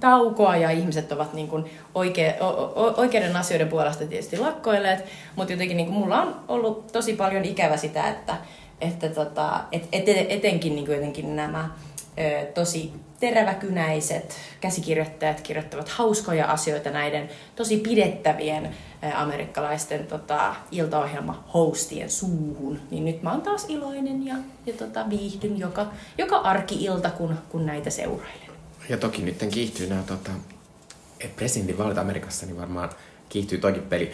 taukoa ja ihmiset ovat niin kuin oike, o, o, oikeiden asioiden puolesta tietysti lakkoilleet, mutta jotenkin niin kuin mulla on ollut tosi paljon ikävä sitä, että, että tota, et, et, etenkin niin kuin jotenkin nämä ö, tosi teräväkynäiset käsikirjoittajat kirjoittavat hauskoja asioita näiden tosi pidettävien ö, amerikkalaisten tota, iltaohjelma-hostien suuhun. Niin nyt mä oon taas iloinen ja, ja tota, viihdyn joka, joka arki-ilta, kun, kun näitä seurailen. Ja toki nyt kiihtyy nämä tota, presidentinvaalit Amerikassa, niin varmaan kiihtyy toikin peli.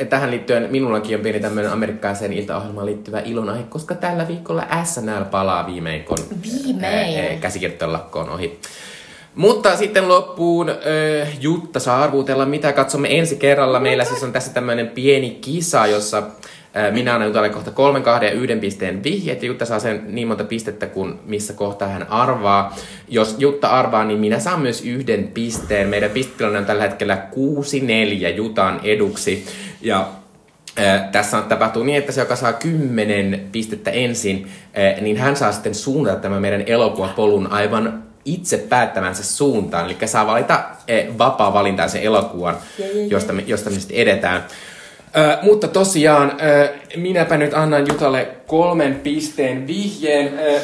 Äh, tähän liittyen minullakin on pieni tämmöinen amerikkalaiseen iltaohjelmaan liittyvä ilonaihe, koska tällä viikolla SNL palaa viimein, kun Viimein. Äh, käsikirjoittajan lakko on ohi. Mutta sitten loppuun Jutta saa arvuutella, mitä katsomme ensi kerralla. Meillä siis on tässä tämmöinen pieni kisa, jossa minä annan Jutalle kohta kolmen, kahden ja yhden pisteen vihjeet. Ja Jutta saa sen niin monta pistettä kuin missä kohtaa hän arvaa. Jos Jutta arvaa, niin minä saan myös yhden pisteen. Meidän pistetilanne on tällä hetkellä 6-4 Jutan eduksi. Ja Äh, tässä on, tapahtuu niin, että se, joka saa kymmenen pistettä ensin, äh, niin hän saa sitten suunnata tämän meidän elokuvapolun aivan itse päättämänsä suuntaan. Eli saa valita äh, vapaa valintaisen elokuvan, Jee, jee, jee. josta me, josta me sitten edetään. Ö, mutta tosiaan, ö, minäpä nyt annan Jutalle kolmen pisteen vihjeen. Ö,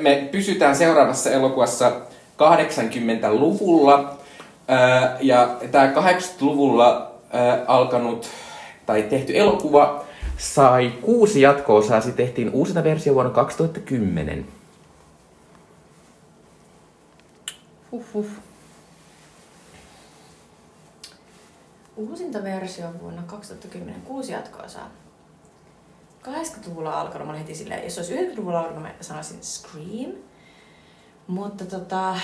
me pysytään seuraavassa elokuvassa 80-luvulla. Ö, ja tämä 80-luvulla ö, alkanut tai tehty elokuva sai kuusi jatko-osaa. Se tehtiin uusina versio vuonna 2010. Huh, huh. Uusinta versio on vuonna 2010, kuusi jatko-osaa. 80-luvulla alkanut, mä olin heti silleen, jos olisi 90-luvulla alkanut, mä sanoisin Scream. Mutta tota,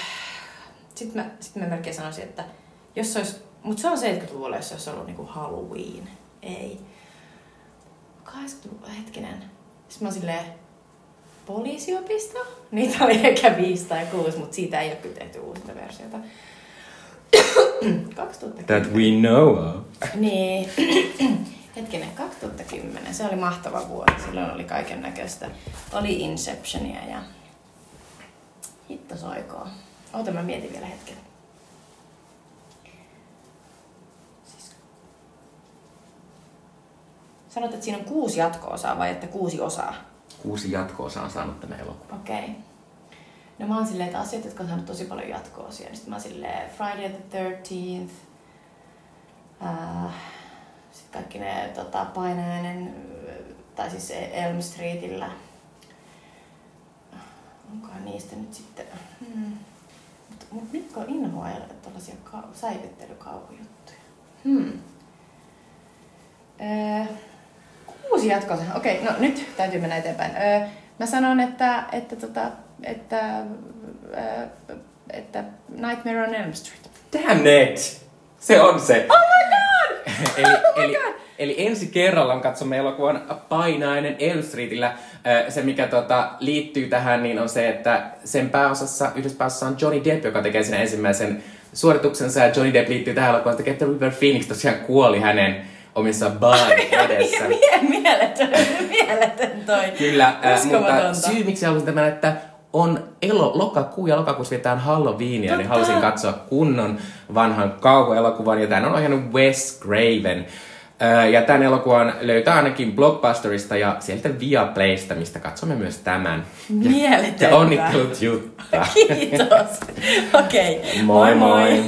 sitten mä, sit mä melkein sanoisin, että jos se olisi, mutta se on 70-luvulla, jos se olisi ollut niinku Halloween. Ei. 80-luvulla, hetkinen. Sitten mä oon silleen, poliisiopisto? Niitä oli ehkä viisi tai kuusi, mutta siitä ei ole kyllä tehty uusinta versiota. 2010. That we know of. Niin. Hetkinen, 2010. Se oli mahtava vuosi. Silloin oli kaiken näköistä. Oli Inceptionia ja hitto soikoo. Oota, mä mietin vielä hetken. Siis... Sanot, että siinä on kuusi jatko-osaa vai että kuusi osaa? Kuusi jatko-osaa on saanut tämä elokuva. Okei. Okay. No mä oon silleen, että asiat, jotka on saanut tosi paljon jatko-osia, niin sit mä oon silleen Friday the 13th, uh, sitten kaikki ne tota, painajainen, tai siis Elm Streetillä. Onkohan niistä nyt sitten... Hmm. Mutta mut mitkä on inhoa tällaisia ka- säikyttelykauhujuttuja? Hmm. Öö, kuusi jatkoa. Okei, no nyt täytyy mennä eteenpäin. Öö, mä sanon, että, että, tota, että, öö, että Nightmare on Elm Street. Damn it! Se on se. Oh my god! eli, Oh my eli, God! eli ensi kerralla on katsomme elokuvan Painainen Elm Streetillä. Ö, Se, mikä tota, liittyy tähän, niin on se, että sen pääosassa, yhdessä pääosassa on Johnny Depp, joka tekee siinä ensimmäisen suorituksensa. Ja Johnny Depp liittyy tähän elokuvaan, että että River Phoenix tosiaan kuoli hänen omissa baan edessä. Mie- mieletön, mieletön toi. Kyllä, äh, mutta syy miksi halusin tämän, että on elo, lokakuu ja lokakuussa vietetään Halloweenia, niin Totta. halusin katsoa kunnon vanhan kauhuelokuvan, ja tämän on ohjannut Wes Craven. Ja tämän elokuvan löytää ainakin Blockbusterista ja sieltä Viaplaysta, mistä katsomme myös tämän. Mieletöntä. Ja onnittelut Jutta. Kiitos. Okei. Moi moi.